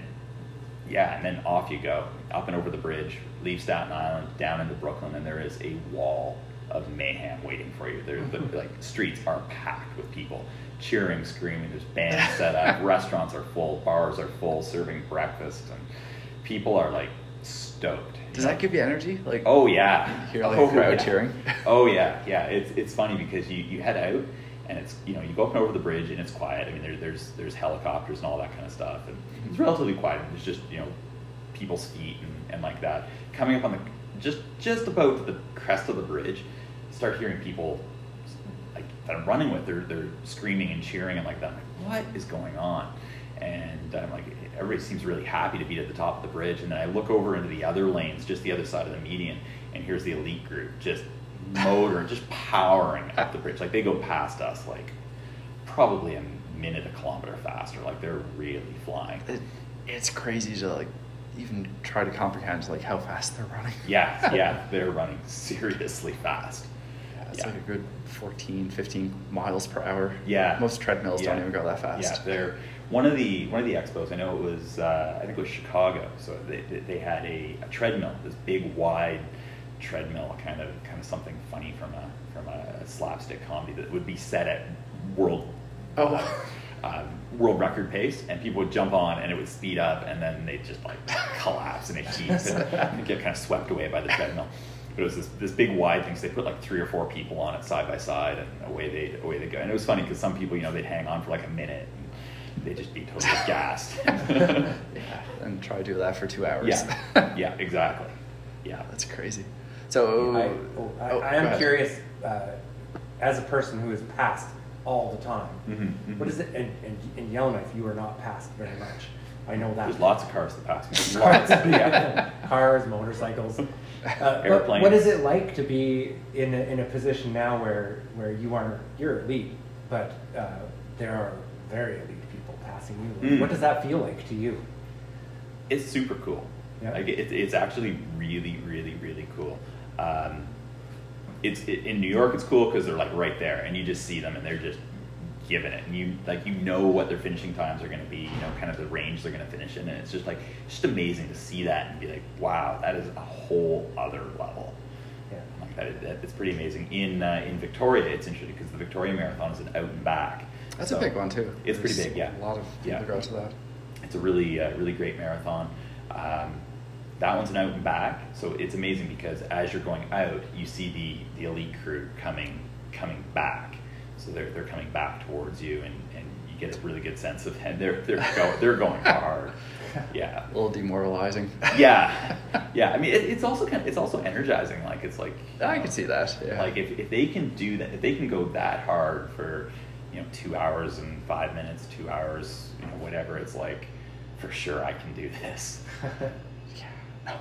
[SPEAKER 1] yeah, and then off you go up and over the bridge, leave Staten Island, down into Brooklyn, and there is a wall of mayhem waiting for you. There, the like streets are packed with people cheering, screaming. There's bands [LAUGHS] set up, restaurants are full, bars are full, serving breakfast, and people are like stoked.
[SPEAKER 2] Does
[SPEAKER 1] know?
[SPEAKER 2] that give you energy? Like,
[SPEAKER 1] Oh yeah,
[SPEAKER 2] hear all oh, the
[SPEAKER 1] oh,
[SPEAKER 2] crowd
[SPEAKER 1] yeah.
[SPEAKER 2] cheering?
[SPEAKER 1] Oh yeah, [LAUGHS] yeah. It's it's funny because you, you head out and it's you know you go up and over the bridge and it's quiet. I mean there, there's there's helicopters and all that kind of stuff and it's mm-hmm. relatively quiet. There's just you know people's feet and, and like that. Coming up on the just just about the crest of the bridge, start hearing people like that I'm running with. They're they're screaming and cheering and like that. I'm like, what is going on? And I'm like, everybody seems really happy to be at the top of the bridge. And then I look over into the other lanes, just the other side of the median, and here's the elite group just [LAUGHS] motoring, just powering up the bridge. Like they go past us like probably a minute a kilometer faster. Like they're really flying.
[SPEAKER 2] it, it's crazy to like even try to comprehend like how fast they're running.
[SPEAKER 1] Yeah, yeah, [LAUGHS] they're running seriously fast.
[SPEAKER 2] Yeah, it's
[SPEAKER 1] Yeah.
[SPEAKER 2] like a good 14, 15 miles per hour.
[SPEAKER 1] Yeah.
[SPEAKER 2] Most treadmills don't even go that fast.
[SPEAKER 1] Yeah, they're one of the one of the expos. I know it was uh, I think it was Chicago. So they, they- had a, a treadmill, this big wide treadmill, kind of kind of something funny from a from a slapstick comedy that would be set at world
[SPEAKER 2] Oh.
[SPEAKER 1] uh, um, world record pace, and people would jump on, and it would speed up, and then they'd just like collapse in a heap and [LAUGHS] get kind of swept away by the treadmill. But it was this, this big wide thing, so they put like three or four people on it side by side, and away they away they go. And it was funny because some people, you know, they'd hang on for like a minute, and they'd just be totally [LAUGHS] gassed. [LAUGHS]
[SPEAKER 2] yeah. And try to do that for two hours.
[SPEAKER 1] yeah, [LAUGHS] yeah, exactly. Yeah,
[SPEAKER 2] That's crazy. So,
[SPEAKER 3] I, oh, I,
[SPEAKER 2] oh,
[SPEAKER 3] I am curious, uh, as a person who is passed all the time,
[SPEAKER 1] Mhm, mhm.
[SPEAKER 3] what is it? And, and in Yellowknife, you are not passed very much. I know that.
[SPEAKER 1] there's lots of cars that pass me. [LAUGHS]
[SPEAKER 3] Lots
[SPEAKER 1] yeah.
[SPEAKER 3] cars, motorcycles. Uh,
[SPEAKER 1] Airplanes.
[SPEAKER 3] What is it like to be in a, in a position now where where you are you're elite, but uh, there are very elite people passing you?
[SPEAKER 1] Mm.
[SPEAKER 3] What does that feel like to you?
[SPEAKER 1] it's super cool.
[SPEAKER 3] Yeah.
[SPEAKER 1] Like it, it's actually really, really, really cool. Um, it's it, in New York. It's cool because they're like right there, and you just see them, and they're just given it, and you like you know what their finishing times are going to be, you know, kind of the range they're going to finish in, and it's just like just amazing to see that and be like, wow, that is a whole other level.
[SPEAKER 3] Yeah.
[SPEAKER 1] Like that, that it's pretty amazing. In uh, in Victoria, it's interesting because the Victoria Marathon is an out and back.
[SPEAKER 2] That's
[SPEAKER 1] So
[SPEAKER 2] a big one too.
[SPEAKER 1] It's pretty big, yeah.
[SPEAKER 2] A lot of
[SPEAKER 1] Yeah.
[SPEAKER 2] to that.
[SPEAKER 1] It's a really uh, really great marathon. Um, that one's an out and back, so it's amazing because as you're going out, you see the the elite crew coming coming back. So they're they're coming back towards you, and, and you get a really good sense of and [LAUGHS] they're they're go, they're going hard. Yeah. [LAUGHS]
[SPEAKER 2] A little demoralizing.
[SPEAKER 1] Yeah, [LAUGHS] yeah. I mean, it, it's also kind of, it's also energizing. Like it's like
[SPEAKER 2] I can see that. Yeah.
[SPEAKER 1] like if, if they can do that, if they can go that hard for, you know, two hours and five minutes, two hours, you know, whatever, it's like, for sure I can do this.
[SPEAKER 2] yeah.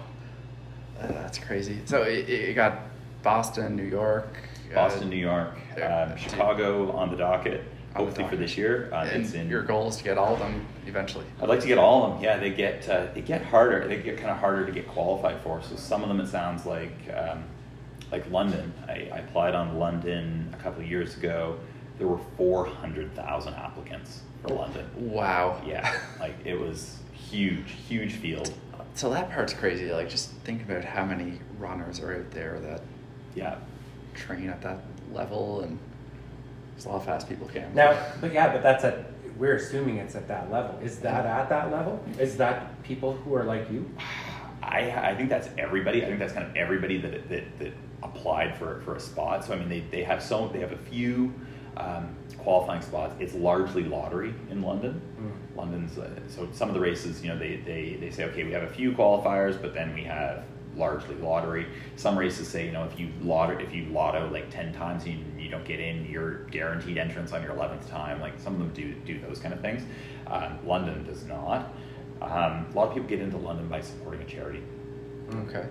[SPEAKER 2] Uh, that's crazy. So it, it got Boston, New York,
[SPEAKER 1] Boston, New York, um, Chicago on the docket.
[SPEAKER 2] The
[SPEAKER 1] Hopefully for this year. Uh,
[SPEAKER 2] and
[SPEAKER 1] it's in.
[SPEAKER 2] your goal is to get all of them eventually.
[SPEAKER 1] I'd like to get all of them. Yeah, they get uh, they get harder. They get kind of harder to get qualified for. So some of them it sounds like um, like London. I, I applied on London a couple of years ago. There were four hundred thousand applicants for London.
[SPEAKER 2] Wow.
[SPEAKER 1] Yeah, like it was huge, huge field.
[SPEAKER 2] So that part's crazy. Like just think about how many runners are out there that
[SPEAKER 1] Yeah,
[SPEAKER 2] train at that level, and there's a lot of fast people can.
[SPEAKER 3] Now, but yeah, but that's at. We're assuming it's at that level. Is that at that level? Is that people who are like you?
[SPEAKER 1] I I think that's everybody. I think that's kind of everybody that that, that applied for for a spot. So I mean, they they have so they have a few. Um, qualifying spots. It's largely lottery in London.
[SPEAKER 3] Mm.
[SPEAKER 1] London's uh, so some of the races, you know, they, they they say okay, we have a few qualifiers, but then we have largely lottery. Some races say, you know, if you lotto if you lotto like ten times, you, you don't get in, you're guaranteed entrance on your eleventh time. Like some of them do do those kind of things. Um, London does not. Um, a lot of people get into London by supporting a charity.
[SPEAKER 2] Okay.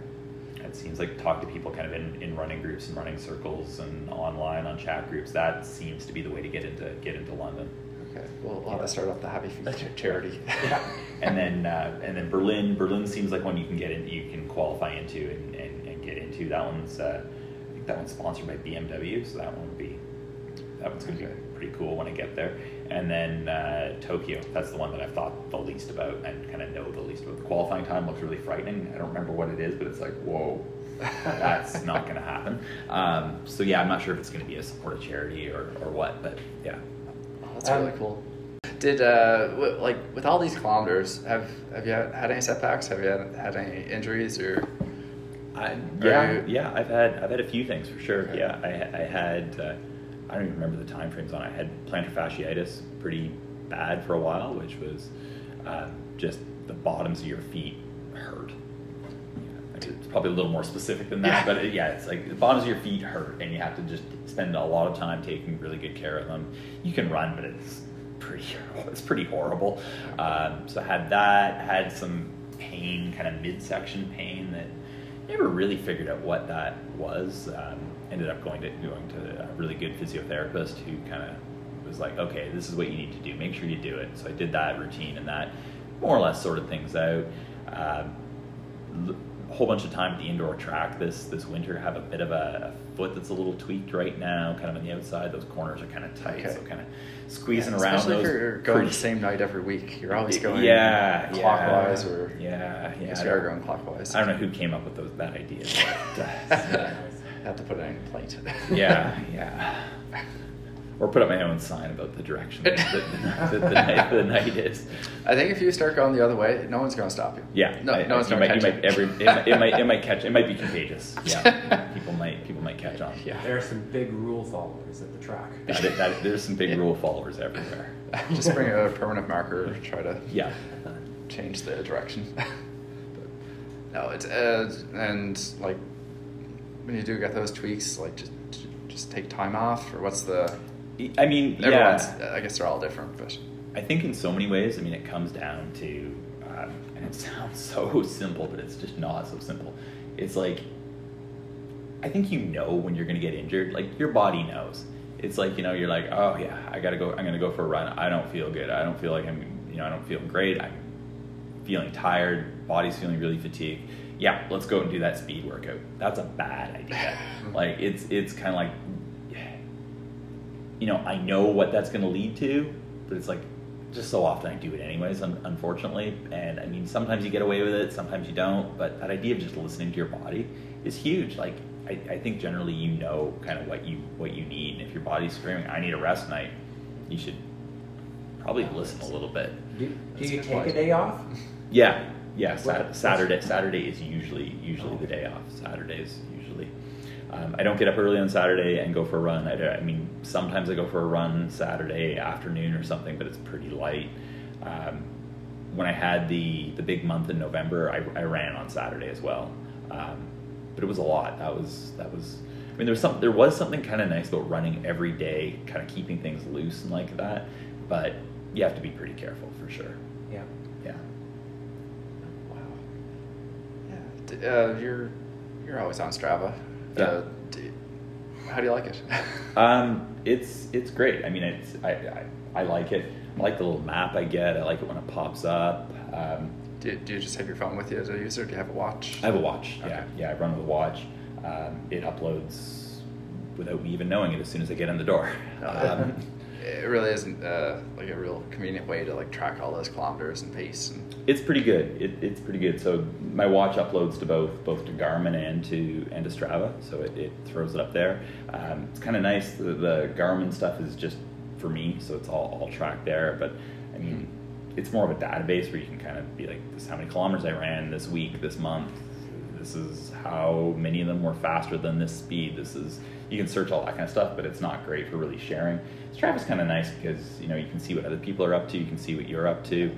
[SPEAKER 1] It seems like talk to people kind of in, in running groups and running circles and online on chat groups. That seems to be the way to get into get into London.
[SPEAKER 2] Okay. Well, we'll have to start off the Happy Feet cha- charity.
[SPEAKER 3] Yeah. [LAUGHS]
[SPEAKER 1] and then uh, and then Berlin. Berlin seems like one you can get in, you can qualify into and, and, and get into. That one's uh, I think that one's sponsored by BMW, so that one would be that one's going to
[SPEAKER 2] Okay.
[SPEAKER 1] be pretty cool when I get there. And then uh, Tokyo. That's the one that I've thought the least about and kind of know the least about. The qualifying time looks really frightening. I don't remember what it is, but it's like whoa. That's [LAUGHS] not going to happen. Um, so yeah, I'm not sure if it's going to be a support a charity or, or what, but yeah.
[SPEAKER 2] That's
[SPEAKER 3] Um,
[SPEAKER 2] really cool. Did uh, w- like with all these kilometers, have have you had any setbacks? Have you had, had any injuries or?
[SPEAKER 1] I, yeah,
[SPEAKER 2] you-
[SPEAKER 1] yeah, I've had I've had a few things for sure.
[SPEAKER 2] Okay.
[SPEAKER 1] Yeah, I, I had uh, I don't even remember the time frames on. it. I had plantar fasciitis pretty bad for a while, which was um, just the bottoms of your feet hurt. Yeah, I mean, it's probably a little more specific than that,
[SPEAKER 2] Yeah.
[SPEAKER 1] but it, yeah, it's like the bottoms of your feet hurt, and you have to just spend a lot of time taking really good care of them. You can run, but it's pretty [LAUGHS] it's pretty horrible. Um, so I had that, had some pain, kind of midsection pain that never really figured out what that was. Um, ended up going to going to a really good physiotherapist who kind of was like, okay, this is what you need to do. Make sure you do it. So I did that routine and that more or less sorted things out. Um, whole bunch of time at the indoor track this this winter. Have a bit of a, a foot that's a little tweaked right now, kind of on the outside. Those corners are kind of tight,
[SPEAKER 2] Okay.
[SPEAKER 1] so kind of squeezing
[SPEAKER 2] Yeah,
[SPEAKER 1] around
[SPEAKER 2] Especially
[SPEAKER 1] those.
[SPEAKER 2] if you're going
[SPEAKER 1] pretty-
[SPEAKER 2] the same night every week, you're always going
[SPEAKER 1] yeah,
[SPEAKER 2] clockwise
[SPEAKER 1] yeah,
[SPEAKER 2] or
[SPEAKER 1] yeah,
[SPEAKER 2] I
[SPEAKER 1] yeah.
[SPEAKER 2] guess
[SPEAKER 1] I
[SPEAKER 2] you are going clockwise.
[SPEAKER 1] I don't know who came up with those that idea. But, uh, [LAUGHS]
[SPEAKER 2] Have to put it in a plate.
[SPEAKER 1] yeah, [LAUGHS] yeah. Or put up my own sign about the direction that the, the, the, night, the night is.
[SPEAKER 2] I think if you start going the other way, no one's going to stop you.
[SPEAKER 1] Yeah,
[SPEAKER 2] No,
[SPEAKER 1] I-
[SPEAKER 2] no one's going to
[SPEAKER 1] might,
[SPEAKER 2] catch
[SPEAKER 1] you might, every, it, might- it might, it might catch, it might be contagious. [LAUGHS] Yeah, people might, people might catch on.
[SPEAKER 2] Yeah.
[SPEAKER 3] There are some big rule followers at the track.
[SPEAKER 1] That, that, there's some big rule followers everywhere. [LAUGHS]
[SPEAKER 2] Just bring a permanent marker, try to
[SPEAKER 1] Yeah,
[SPEAKER 2] change the direction. [LAUGHS] but, no, it's uh, and like when you do get those tweaks, like just just take time off, or what's the?
[SPEAKER 1] I mean,
[SPEAKER 2] Everyone's,
[SPEAKER 1] yeah.
[SPEAKER 2] I guess they're all different, but
[SPEAKER 1] I think in so many ways, I mean, it comes down to, um, and it [LAUGHS] sounds so simple, but it's just not so simple. It's like, I think you know when you're going to get injured. Like your body knows. It's like you know you're like, oh yeah, I gotta go. I'm gonna go for a run. I don't feel good. I don't feel like I'm. You know, I don't feel great. I'm feeling tired. Body's feeling really fatigued. Yeah, let's go and do that speed workout. That's a bad idea. [LAUGHS] like it's it's kind of like you know, I know what that's going to lead to, but it's like just so often I do it anyways, un- unfortunately. And I mean, sometimes you get away with it, sometimes you don't. But that idea of just listening to your body is huge. Like, I, I think generally you know kind of what you what you need. And if your body's screaming, "I need a rest night," you should probably listen a little bit.
[SPEAKER 3] Do, do
[SPEAKER 2] That's a
[SPEAKER 3] you
[SPEAKER 2] good
[SPEAKER 3] take
[SPEAKER 2] point.
[SPEAKER 3] a day off?
[SPEAKER 1] Yeah, yeah. Sat- Saturday Saturday is usually usually oh, the day off. Saturdays usually. Um, I don't get up early on Saturday and go for a run. I, I mean, sometimes I go for a run Saturday afternoon or something, but it's pretty light. Um, when I had the the big month in November, I, I ran on Saturday as well, um, but it was a lot. That was that was. I mean, there was some there was something kind of nice about running every day, kind of keeping things loose and like that. But you have to be pretty careful for sure.
[SPEAKER 3] Yeah.
[SPEAKER 1] Yeah.
[SPEAKER 2] Wow. Yeah. Uh, you're you're always on Strava.
[SPEAKER 1] Yeah.
[SPEAKER 2] Uh, how do you like it? [LAUGHS]
[SPEAKER 1] Um, it's it's great. I mean, it's I, I I like it. I like the little map I get. I like it when it pops up. Um,
[SPEAKER 2] do, do you just have your phone with you as a user? Do you have a watch?
[SPEAKER 1] I have a watch.
[SPEAKER 2] Okay.
[SPEAKER 1] Yeah, yeah. I run with a watch. Um, it uploads without me even knowing it as soon as I get in the door. Um, [LAUGHS]
[SPEAKER 2] It really isn't uh, like a real convenient way to like track all those kilometers and pace. And
[SPEAKER 1] it's pretty good. It, it's pretty good. So my watch uploads to both both to Garmin and to and to Strava. So it, it throws it up there. Um, it's kind of nice. The, the Garmin stuff is just for me, so it's all all tracked there. But I mean, it's more of a database where you can kind of be like, this is how many kilometers I ran this week, this month. This is how many of them were faster than this speed. This is you can search all that kind of stuff, but it's not great for really sharing. Strava's kind of nice because you know you can see what other people are up to. You can see what you're up to.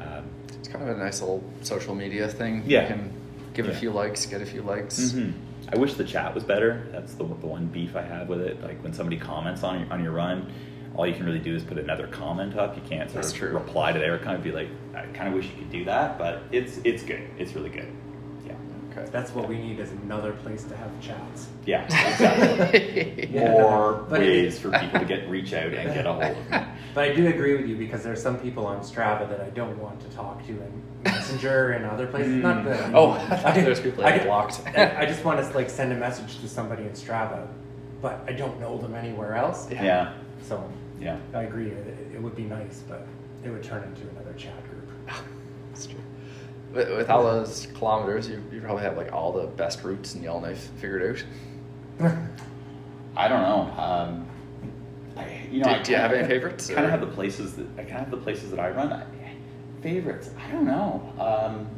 [SPEAKER 1] Um,
[SPEAKER 2] it's kind of a nice little social media thing.
[SPEAKER 1] Yeah.
[SPEAKER 2] You can give a few likes, get a few likes.
[SPEAKER 1] Mhm. I wish the chat was better. That's the, the one beef I have with it. Like when somebody comments on your, on your run, all you can really do is put another comment up. You can't sort
[SPEAKER 2] That's
[SPEAKER 1] of
[SPEAKER 2] true.
[SPEAKER 1] reply to their comment. Be like, I kind of wish you could do that, but it's it's good. It's really good. Yeah.
[SPEAKER 2] Okay.
[SPEAKER 3] That's what we need is another place to have chats.
[SPEAKER 1] Yeah. Exactly. [LAUGHS]
[SPEAKER 3] Yeah.
[SPEAKER 1] More
[SPEAKER 3] But it-
[SPEAKER 1] ways for people to get reach out and get a hold of me. [LAUGHS]
[SPEAKER 3] But I do agree with you because there's some people on Strava that I don't want to talk to in Messenger and other places. Hmm. Not that I
[SPEAKER 2] Oh, I [LAUGHS] thought there's people that
[SPEAKER 3] I-
[SPEAKER 2] get blocked.
[SPEAKER 3] I I just want to like send a message to somebody in Strava, but I don't know them anywhere else.
[SPEAKER 2] Yeah.
[SPEAKER 1] Yeah.
[SPEAKER 3] So
[SPEAKER 1] Yeah.
[SPEAKER 3] I agree. It, it would be nice, but it would turn into another chat group.
[SPEAKER 2] With, with all those kilometers, you, you probably have like all the best routes in Yellowknife figured out. [LAUGHS]
[SPEAKER 1] I don't know. Um, I, you know,
[SPEAKER 2] Do-
[SPEAKER 1] I
[SPEAKER 2] do you have any favorites,
[SPEAKER 1] Kind
[SPEAKER 2] or-
[SPEAKER 1] of have the places that I kind of have the places that I run. I, favorites? I don't know. Um,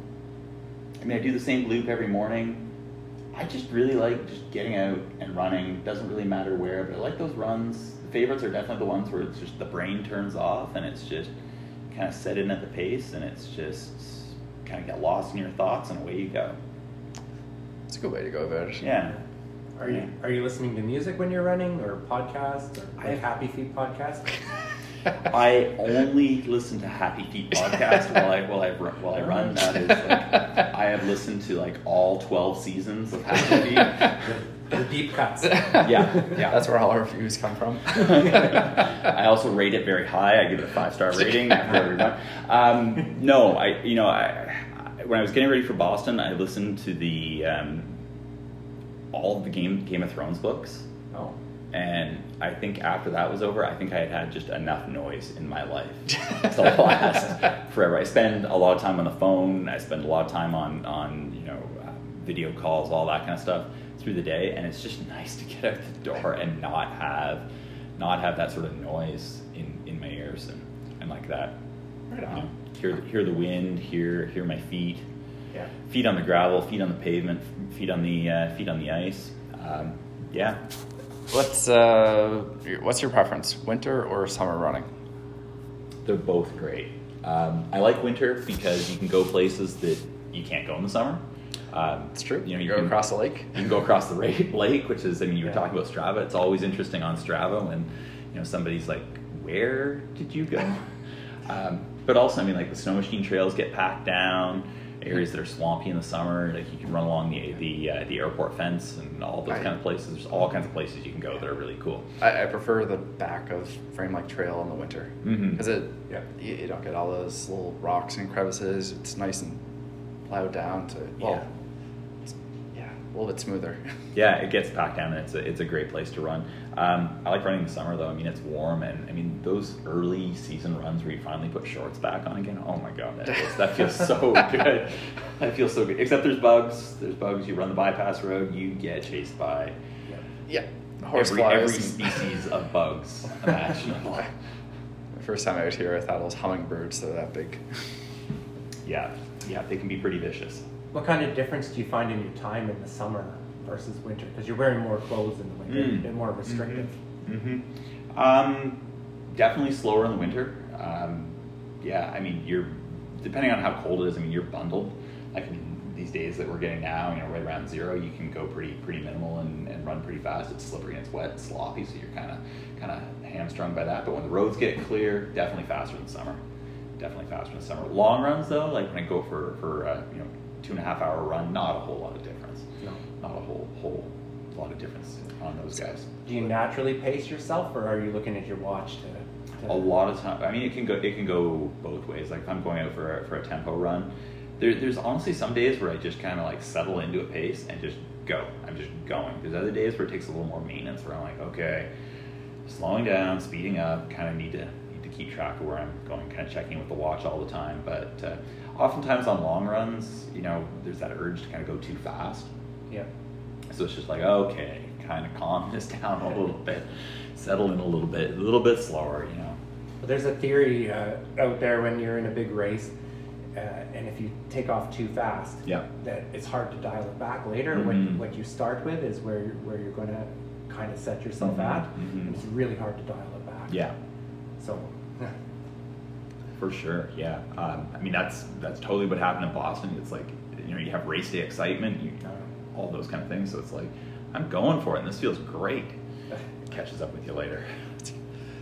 [SPEAKER 1] I mean, I do the same loop every morning. I just really like just getting out and running. Doesn't really matter where, but I like those runs. The favorites are definitely the ones where it's just the brain turns off and it's just kind of set in at the pace and it's just kind of get lost in your thoughts and away you go.
[SPEAKER 2] It's a good way to go about it.
[SPEAKER 1] Yeah.
[SPEAKER 3] Are you are you listening to music when you're running or podcasts or
[SPEAKER 1] I-
[SPEAKER 3] like Happy Feet podcast? [LAUGHS]
[SPEAKER 1] I only listen to Happy Feet podcast while I while I run, while I run. That is, like, I have listened to like all twelve seasons of Happy Feet. [LAUGHS]
[SPEAKER 3] the, the deep cuts. [LAUGHS]
[SPEAKER 1] Yeah, yeah.
[SPEAKER 2] That's where all our views come from. [LAUGHS]
[SPEAKER 1] I also rate it very high. I give it a five star rating after every run. Um, no, I you know I, I when I was getting ready for Boston, I listened to the um, all of the Game Game of Thrones books.
[SPEAKER 3] Oh.
[SPEAKER 1] And I think after that was over, I think I had had just enough noise in my life [LAUGHS] to last forever. I spend a lot of time on the phone. I spend a lot of time on on you know um, video calls, all that kind of stuff through the day, and it's just nice to get out the door and not have not have that sort of noise in, in my ears and, and like that.
[SPEAKER 2] Right
[SPEAKER 1] You
[SPEAKER 2] on.
[SPEAKER 1] know, hear hear the wind, hear hear my feet,
[SPEAKER 3] Yeah.
[SPEAKER 1] feet on the gravel, feet on the pavement, feet on the uh, feet on the ice. Um, yeah,
[SPEAKER 2] What's uh, your- what's your preference, winter or summer running?
[SPEAKER 1] They're both great. Um, I like winter because you can go places that you can't go in the summer. Um,
[SPEAKER 2] It's true.
[SPEAKER 1] You know, you
[SPEAKER 2] go
[SPEAKER 1] can,
[SPEAKER 2] across the lake.
[SPEAKER 1] You can go across the [LAUGHS] lake, which is, I mean, you were
[SPEAKER 3] Yeah.
[SPEAKER 1] talking about Strava. It's always interesting on Strava when, you know, somebody's like, "Where did you go?" [LAUGHS] um, but also, I mean, like the snow machine trails get packed down. Areas that are swampy in the summer, like you can run along the the uh, the airport fence and all those
[SPEAKER 2] Right.
[SPEAKER 1] kind of places. There's all kinds of places you can go that are really cool.
[SPEAKER 2] I, I prefer the back of Frame Lake Trail in the winter because it
[SPEAKER 3] Yeah.
[SPEAKER 2] you, you don't get all those little rocks and crevices. It's nice and plowed down to well,
[SPEAKER 1] Yeah.
[SPEAKER 2] Little bit smoother. [LAUGHS]
[SPEAKER 1] Yeah, it gets packed down, and it's a, it's a great place to run. Um, I like running in the summer though. I mean, it's warm, and I mean those early season runs where you finally put shorts back on again. Oh my god, that, is, that feels so [LAUGHS] good. That feels so good. Except there's bugs. There's bugs. You run the bypass road, you get chased by
[SPEAKER 2] yeah, horse
[SPEAKER 1] every, every species of [LAUGHS] bugs imaginable.
[SPEAKER 2] The first time out here, I thought it was hummingbirds. They're that big.
[SPEAKER 1] yeah, yeah, they can be pretty vicious.
[SPEAKER 3] What kind of difference do you find in your time in the summer versus winter? Because you're wearing more clothes in the winter,
[SPEAKER 1] Mm.
[SPEAKER 3] a bit more restrictive.
[SPEAKER 1] hmm Um, definitely slower in the winter. Um, yeah, I mean, you're depending on how cold it is. I mean, you're bundled. Like in these days that we're getting now, you know, right around zero, you can go pretty pretty minimal and, and run pretty fast. It's slippery and it's wet, and sloppy, so you're kind of kind of hamstrung by that. But when the roads get clear, definitely faster than summer. Definitely faster than summer. Long runs though, like when I go for for uh, you know two and a half hour run, not a whole lot of difference.
[SPEAKER 3] No.
[SPEAKER 1] Not a whole whole lot of difference on those guys.
[SPEAKER 3] Do you naturally pace yourself, or are you looking at your watch to? to
[SPEAKER 1] a lot of time. I mean, it can go it can go both ways. Like if I'm going out for a, for a tempo run, there, there's honestly some days where I just kind of like settle into a pace and just go. I'm just going. There's other days where it takes a little more maintenance. Where I'm like, okay, slowing down, speeding up. Kind of need to need to keep track of where I'm going. Kind of checking with the watch all the time. But uh, oftentimes on long runs, you know, there's that urge to kind of go too fast.
[SPEAKER 3] Yeah.
[SPEAKER 1] So it's just like, okay, kind of calm [LAUGHS] this down a little bit, settle in a little bit, a little bit slower, you know.
[SPEAKER 3] But there's a theory uh, out there when you're in a big race, uh, and if you take off too fast,
[SPEAKER 1] Yeah.
[SPEAKER 3] that it's hard to dial it back later.
[SPEAKER 1] Mhm.
[SPEAKER 3] What, what you start with is where you're, where you're going to kind of set yourself
[SPEAKER 1] Mhm,
[SPEAKER 3] at,
[SPEAKER 1] mhm.
[SPEAKER 3] and it's really hard to dial it back.
[SPEAKER 1] Yeah,
[SPEAKER 3] So,
[SPEAKER 1] for sure. Yeah. Um, I mean, that's that's totally what happened in Boston. It's like you know, you have race day excitement, you, all those kind of things. So it's like, I'm going for it, and this feels great. It [LAUGHS] catches up with you later.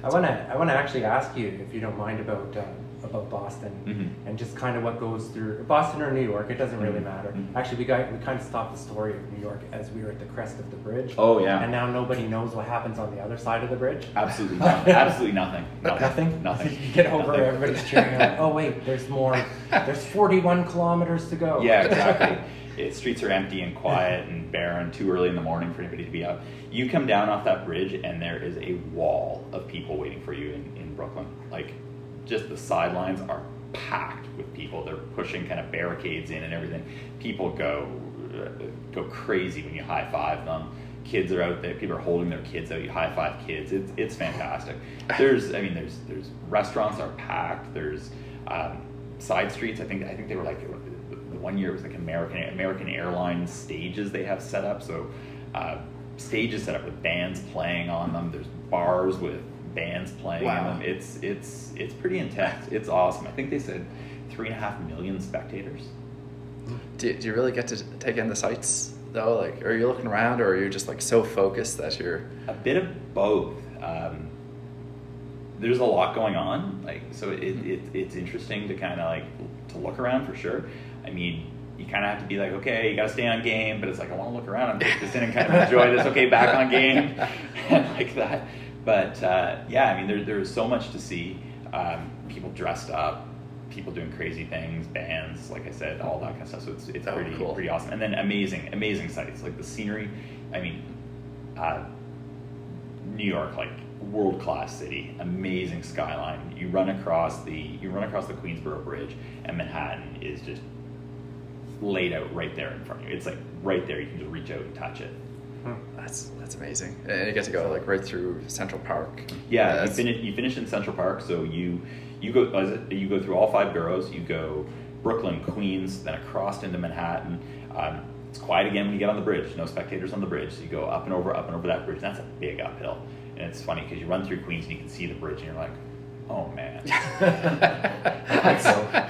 [SPEAKER 3] I want to I want to actually ask you if you don't mind about uh, about Boston
[SPEAKER 1] Mhm.
[SPEAKER 3] and just kind of what goes through Boston or New York. It doesn't really
[SPEAKER 1] Mhm.
[SPEAKER 3] matter.
[SPEAKER 1] Mhm.
[SPEAKER 3] Actually, we got we kind of stopped the story of New York as we were at the crest of the bridge.
[SPEAKER 1] Oh yeah.
[SPEAKER 3] And now nobody knows what happens on the other side of the bridge.
[SPEAKER 1] Absolutely nothing. [LAUGHS] Absolutely nothing.
[SPEAKER 3] Nothing.
[SPEAKER 1] Nothing. [LAUGHS]
[SPEAKER 3] you get over,
[SPEAKER 1] Nothing.
[SPEAKER 3] everybody's cheering. Like, [LAUGHS] oh wait, there's more. There's 41 kilometers to go.
[SPEAKER 1] Yeah, exactly. it, streets are empty and quiet and barren, too early in the morning for anybody to be out. You come down off that bridge, and there is a wall of people waiting for you in, in Brooklyn. Like, just the sidelines are packed with people. They're pushing kind of barricades in and everything. People go uh, go crazy when you high five them. Kids are out there. People are holding their kids out. You high five kids. It's it's fantastic. There's I mean there's there's restaurants are packed. There's um, side streets. I think I think they were like the one year it was like American American Airlines stages they have set up. So uh, stages set up with bands playing on them. There's bars with bands playing
[SPEAKER 2] Wow.
[SPEAKER 1] in them. It's it's it's pretty intense. It's awesome. I think they said three and a half million spectators.
[SPEAKER 2] Do, do you really get to take in the sights though? Like, are you looking around, or are you just like so focused that you're?
[SPEAKER 1] A bit of both. Um, there's a lot going on, like so it, it it's interesting to kind of like to look around for sure. I mean, you kind of have to be like, okay, you got to stay on game, but it's like I want to look around and take this in and kind of enjoy this. Okay, back on game, [LAUGHS] and like that. But uh, yeah, I mean, there there's so much to see. Um, people dressed up, people doing crazy things, bands, like I said, all that kind of stuff. So it's it's
[SPEAKER 2] Oh,
[SPEAKER 1] pretty
[SPEAKER 2] cool.
[SPEAKER 1] pretty awesome. And then amazing amazing sights like the scenery. I mean, uh, New York, like world class city, amazing skyline. You run across the you run across the Queensboro Bridge, and Manhattan is just laid out right there in front of you. It's like right there. You can just reach out and touch it.
[SPEAKER 2] That's that's amazing, and you get to go like right through Central Park.
[SPEAKER 1] Yeah, you finish you finish in Central Park, so you you go you go through all five boroughs. You go Brooklyn, Queens, then across into Manhattan. Um, it's quiet again when you get on the bridge. No spectators on the bridge. So you go up and over, up and over that bridge. That's a big uphill, and it's funny because you run through Queens and you can see the bridge, and you're like, oh man. [LAUGHS] [LAUGHS]
[SPEAKER 3] So,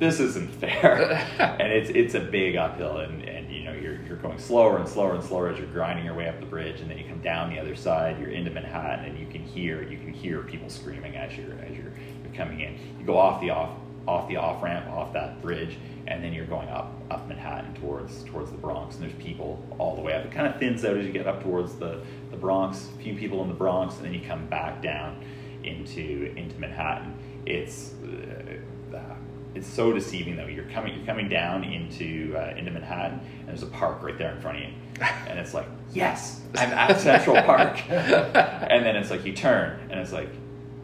[SPEAKER 1] this isn't fair. [LAUGHS] and it's it's a big uphill, and, and you know you're you're going slower and slower and slower as you're grinding your way up the bridge, and then you come down the other side. You're into Manhattan, and you can hear you can hear people screaming as you're as you're, you're coming in. You go off the off off the off ramp off that bridge, and then you're going up up Manhattan towards towards the Bronx, and there's people all the way up. It kind of thins out as you get up towards the the Bronx. A few people in the Bronx, and then you come back down into into Manhattan. It's it's so deceiving though. You're coming you're coming down into uh, into Manhattan, and there's a park right there in front of you, and it's like yes, I'm at [LAUGHS] Central Park, and then it's like you turn, and it's like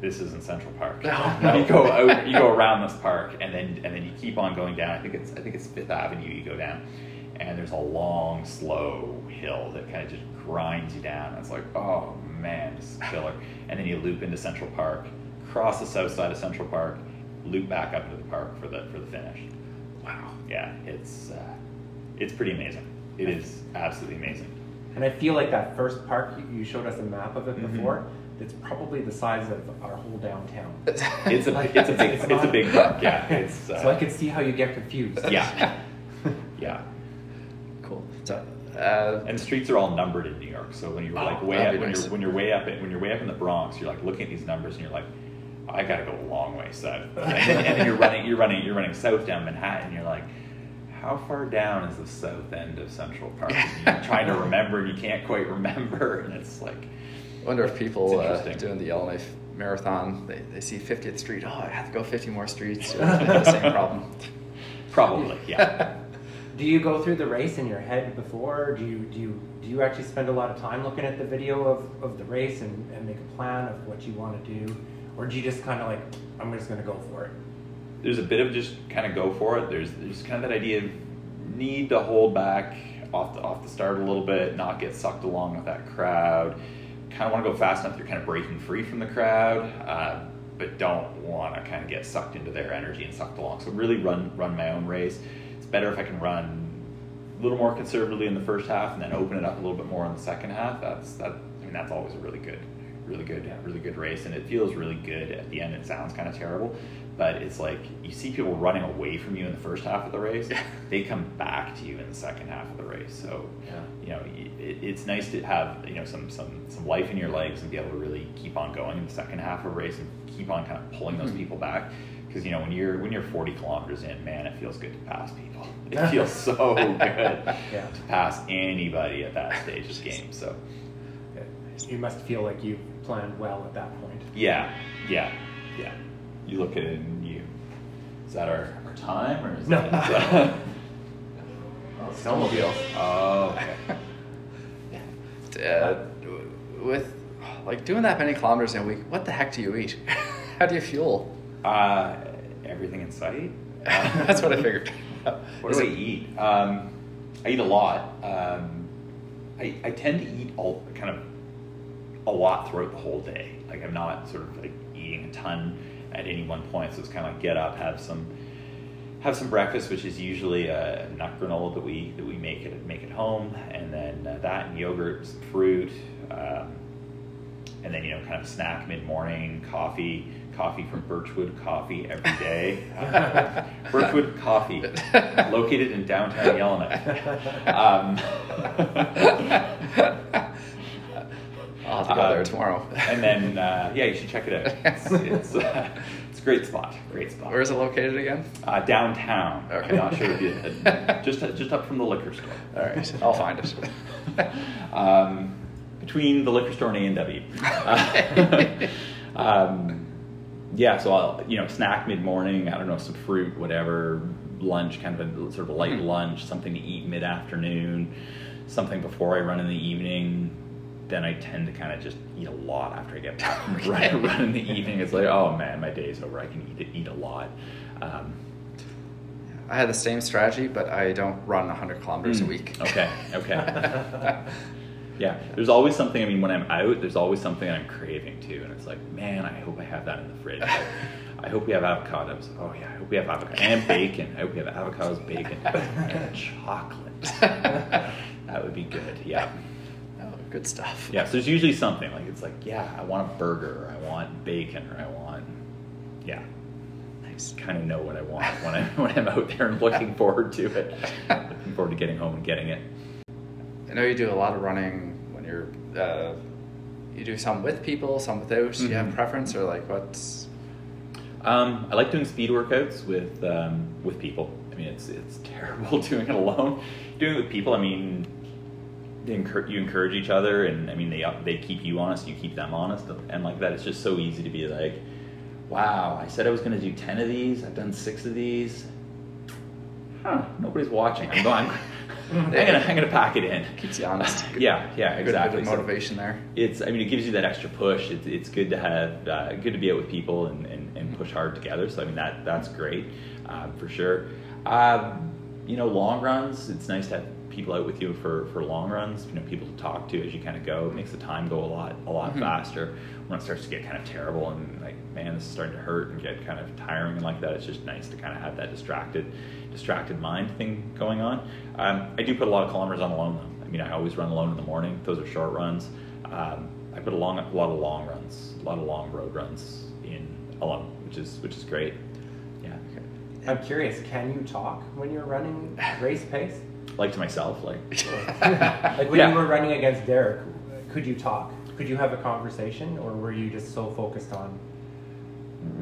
[SPEAKER 1] this isn't Central Park.
[SPEAKER 2] No,
[SPEAKER 1] No, you go out, you go around this park, and then and then you keep on going down. I think it's I think it's Fifth Avenue. You go down, and there's a long, slow hill that kind of just grinds you down. It's like oh man, this is killer. And then you loop into Central Park, cross the south side of Central Park, loop back up into the park for the for the finish.
[SPEAKER 2] Wow.
[SPEAKER 1] Yeah, it's uh, it's pretty amazing. It is absolutely amazing.
[SPEAKER 3] And I feel like that first park you- you showed us a map of it
[SPEAKER 1] Mhm.
[SPEAKER 3] before. It's probably the size of our whole downtown. [LAUGHS]
[SPEAKER 1] It's a
[SPEAKER 3] Like,
[SPEAKER 1] it's a big
[SPEAKER 3] it's
[SPEAKER 1] it's, a big [LAUGHS] park. Yeah, it's uh,
[SPEAKER 3] so I could see how you get confused.
[SPEAKER 1] yeah [LAUGHS] yeah.
[SPEAKER 2] cool. So, uh,
[SPEAKER 1] And streets are all numbered in New York. So when you're
[SPEAKER 2] Oh,
[SPEAKER 1] like way up,
[SPEAKER 2] be
[SPEAKER 1] when
[SPEAKER 2] nice.
[SPEAKER 1] you're when you're way up in, when you're way up in the Bronx, you're like looking at these numbers and you're like, I gotta go a long way south. And then, and then you're running you're running you're running south down Manhattan. You're like, how far down is the south end of Central Park? And you're [LAUGHS] trying to remember and you can't quite remember, and it's like,
[SPEAKER 2] I wonder if people uh, doing the Yellowknife Marathon, they, they see 50th Street, oh, I have to go 50 more streets. [LAUGHS] The same problem.
[SPEAKER 1] probably yeah. [LAUGHS]
[SPEAKER 3] Do you go through the race in your head before? Do you do you do you actually spend a lot of time looking at the video of, of the race and, and make a plan of what you want to do? Or do you just kind of like, I'm just going to go for it?
[SPEAKER 1] there's a bit of just kind of go for it. There's there's kind of that idea of need to hold back off the off the start a little bit, not get sucked along with that crowd. Kind of want to go fast enough. You're kind of breaking free from the crowd, uh, but don't want to kind of get sucked into their energy and sucked along. So really run run my own race. It's better if I can run a little more conservatively in the first half and then open it up a little bit more in the second half. That's that. I mean, that's always a really good, really good, really good race, and it feels really good at the end. It sounds kind of terrible, but it's like you see people running away from you in the first half of the race. [LAUGHS] they come back to you in the second half of the race. So
[SPEAKER 3] Yeah.
[SPEAKER 1] you know, it, it's nice to have you know some some some life in your legs and be able to really keep on going in the second half of a race and keep on kind of pulling those
[SPEAKER 2] Mhm.
[SPEAKER 1] people back. Because you know when you're when you're 40 kilometers in, man, it feels good to pass people. [LAUGHS] It feels so [LAUGHS] good
[SPEAKER 3] Yeah.
[SPEAKER 1] to pass anybody at that stage of the game. So
[SPEAKER 3] You must feel like you planned well at that point.
[SPEAKER 1] yeah, yeah, yeah. You look at it and you. Is that our, our time or is
[SPEAKER 3] No.
[SPEAKER 1] that? [LAUGHS]
[SPEAKER 3] Oh, snowmobile.
[SPEAKER 1] oh, okay.
[SPEAKER 2] Uh, with like doing that many kilometers in a week, what the heck do you eat? [LAUGHS] How do you fuel?
[SPEAKER 1] Uh, everything in sight. Uh, [LAUGHS]
[SPEAKER 2] That's what I figured.
[SPEAKER 1] What
[SPEAKER 2] Is
[SPEAKER 1] do I eat? Um, I eat a lot. Um, I, I tend to eat all kind of a lot throughout the whole day. Like I'm not sort of like eating a ton at any one point. So it's kind of like get up, have some have some breakfast, which is usually a nut granola that we that we make it make at home, and then uh, that and yogurt, some fruit, um, and then you know kind of snack mid morning, coffee, coffee from Birchwood Coffee every day. Uh, [LAUGHS] Birchwood Coffee, located in downtown Yellowknife. [LAUGHS] Um, [LAUGHS]
[SPEAKER 2] I'll have to go there
[SPEAKER 1] Um,
[SPEAKER 2] tomorrow. [LAUGHS]
[SPEAKER 1] and then uh, yeah, you should check it out. It's it's, uh, it's a great spot. Great spot.
[SPEAKER 2] Where is it located again?
[SPEAKER 1] Uh, downtown.
[SPEAKER 2] Okay.
[SPEAKER 1] I'm not sure if you [LAUGHS] just just up from the liquor store.
[SPEAKER 2] All right, I'll find it. [LAUGHS]
[SPEAKER 1] um, between the liquor store and A and W. Um, yeah, so I'll you know snack mid morning. I don't know some fruit, whatever. Lunch, kind of a sort of a light
[SPEAKER 2] Hmm.
[SPEAKER 1] lunch, something to eat mid afternoon, something before I run in the evening. Then I tend to kind of just eat a lot after I get [LAUGHS] back
[SPEAKER 2] Okay.
[SPEAKER 1] run, run in the evening. It's like, oh man, my day's over. I can eat eat a lot. Um,
[SPEAKER 2] I had the same strategy, but I don't run 100 kilometers a
[SPEAKER 1] Mm.
[SPEAKER 2] week.
[SPEAKER 1] Okay, okay. [LAUGHS] yeah, there's always something. I mean, when I'm out, there's always something I'm craving too, and it's like, man, I hope I have that in the fridge. [LAUGHS] I hope we have avocados. Oh yeah, I hope we have avocado and bacon. I hope we have avocados, bacon, and chocolate. that would be good. Yeah,
[SPEAKER 2] good stuff.
[SPEAKER 1] yeah. So there's usually something like it's like, yeah, I want a burger, or I want bacon, or I want, yeah.
[SPEAKER 2] Nice.
[SPEAKER 1] Kind of know what I want when I [LAUGHS] when I'm out there and looking [LAUGHS] forward to it. Looking forward to getting home and getting it.
[SPEAKER 2] I know you do a lot of running when you're. Uh, you do some with people, some without. Do you have
[SPEAKER 1] Mhm.
[SPEAKER 2] preference or like what's?
[SPEAKER 1] Um, I like doing speed workouts with um, with people. I mean, it's it's [LAUGHS] terrible doing it alone. Doing it with people, I mean, encourage, you encourage each other, and I mean, they they keep you honest, you keep them honest, and like that. It's just so easy to be like, wow, I said I was going to do 10 of these. I've done six of these. Huh, nobody's watching. I'm going, I'm going [LAUGHS] to, I'm going to pack it in.
[SPEAKER 2] Keeps you honest. [LAUGHS]
[SPEAKER 1] Yeah, yeah,
[SPEAKER 2] Good
[SPEAKER 1] exactly.
[SPEAKER 2] of
[SPEAKER 1] So
[SPEAKER 2] motivation there.
[SPEAKER 1] it's, I mean, it gives you that extra push. It's, it's good to have, uh, good to be out with people and, and, and push hard together. So, I mean, that, that's great, um, for sure. Um, you know, long runs, it's nice to have people out with you for, for long runs, you know, people to talk to as you kind of go. It makes the time go a lot, a lot
[SPEAKER 2] Mhm.
[SPEAKER 1] faster. When it starts to get kind of terrible and like, man, this is starting to hurt and get kind of tiring and like that, it's just nice to kind of have that distracted, distracted mind thing going on. Um, I do put a lot of kilometers on alone though. I mean, I always run alone in the morning. Those are short runs. Um, I put a long, a lot of long runs, a lot of long road runs in alone, which is which is great. Yeah,
[SPEAKER 3] I'm curious, can you talk when you're running race pace?
[SPEAKER 1] Like to myself, like [LAUGHS]
[SPEAKER 3] like when
[SPEAKER 1] Yeah.
[SPEAKER 3] you were running against Derek, could you talk? Could you have a conversation, or were you just so focused on?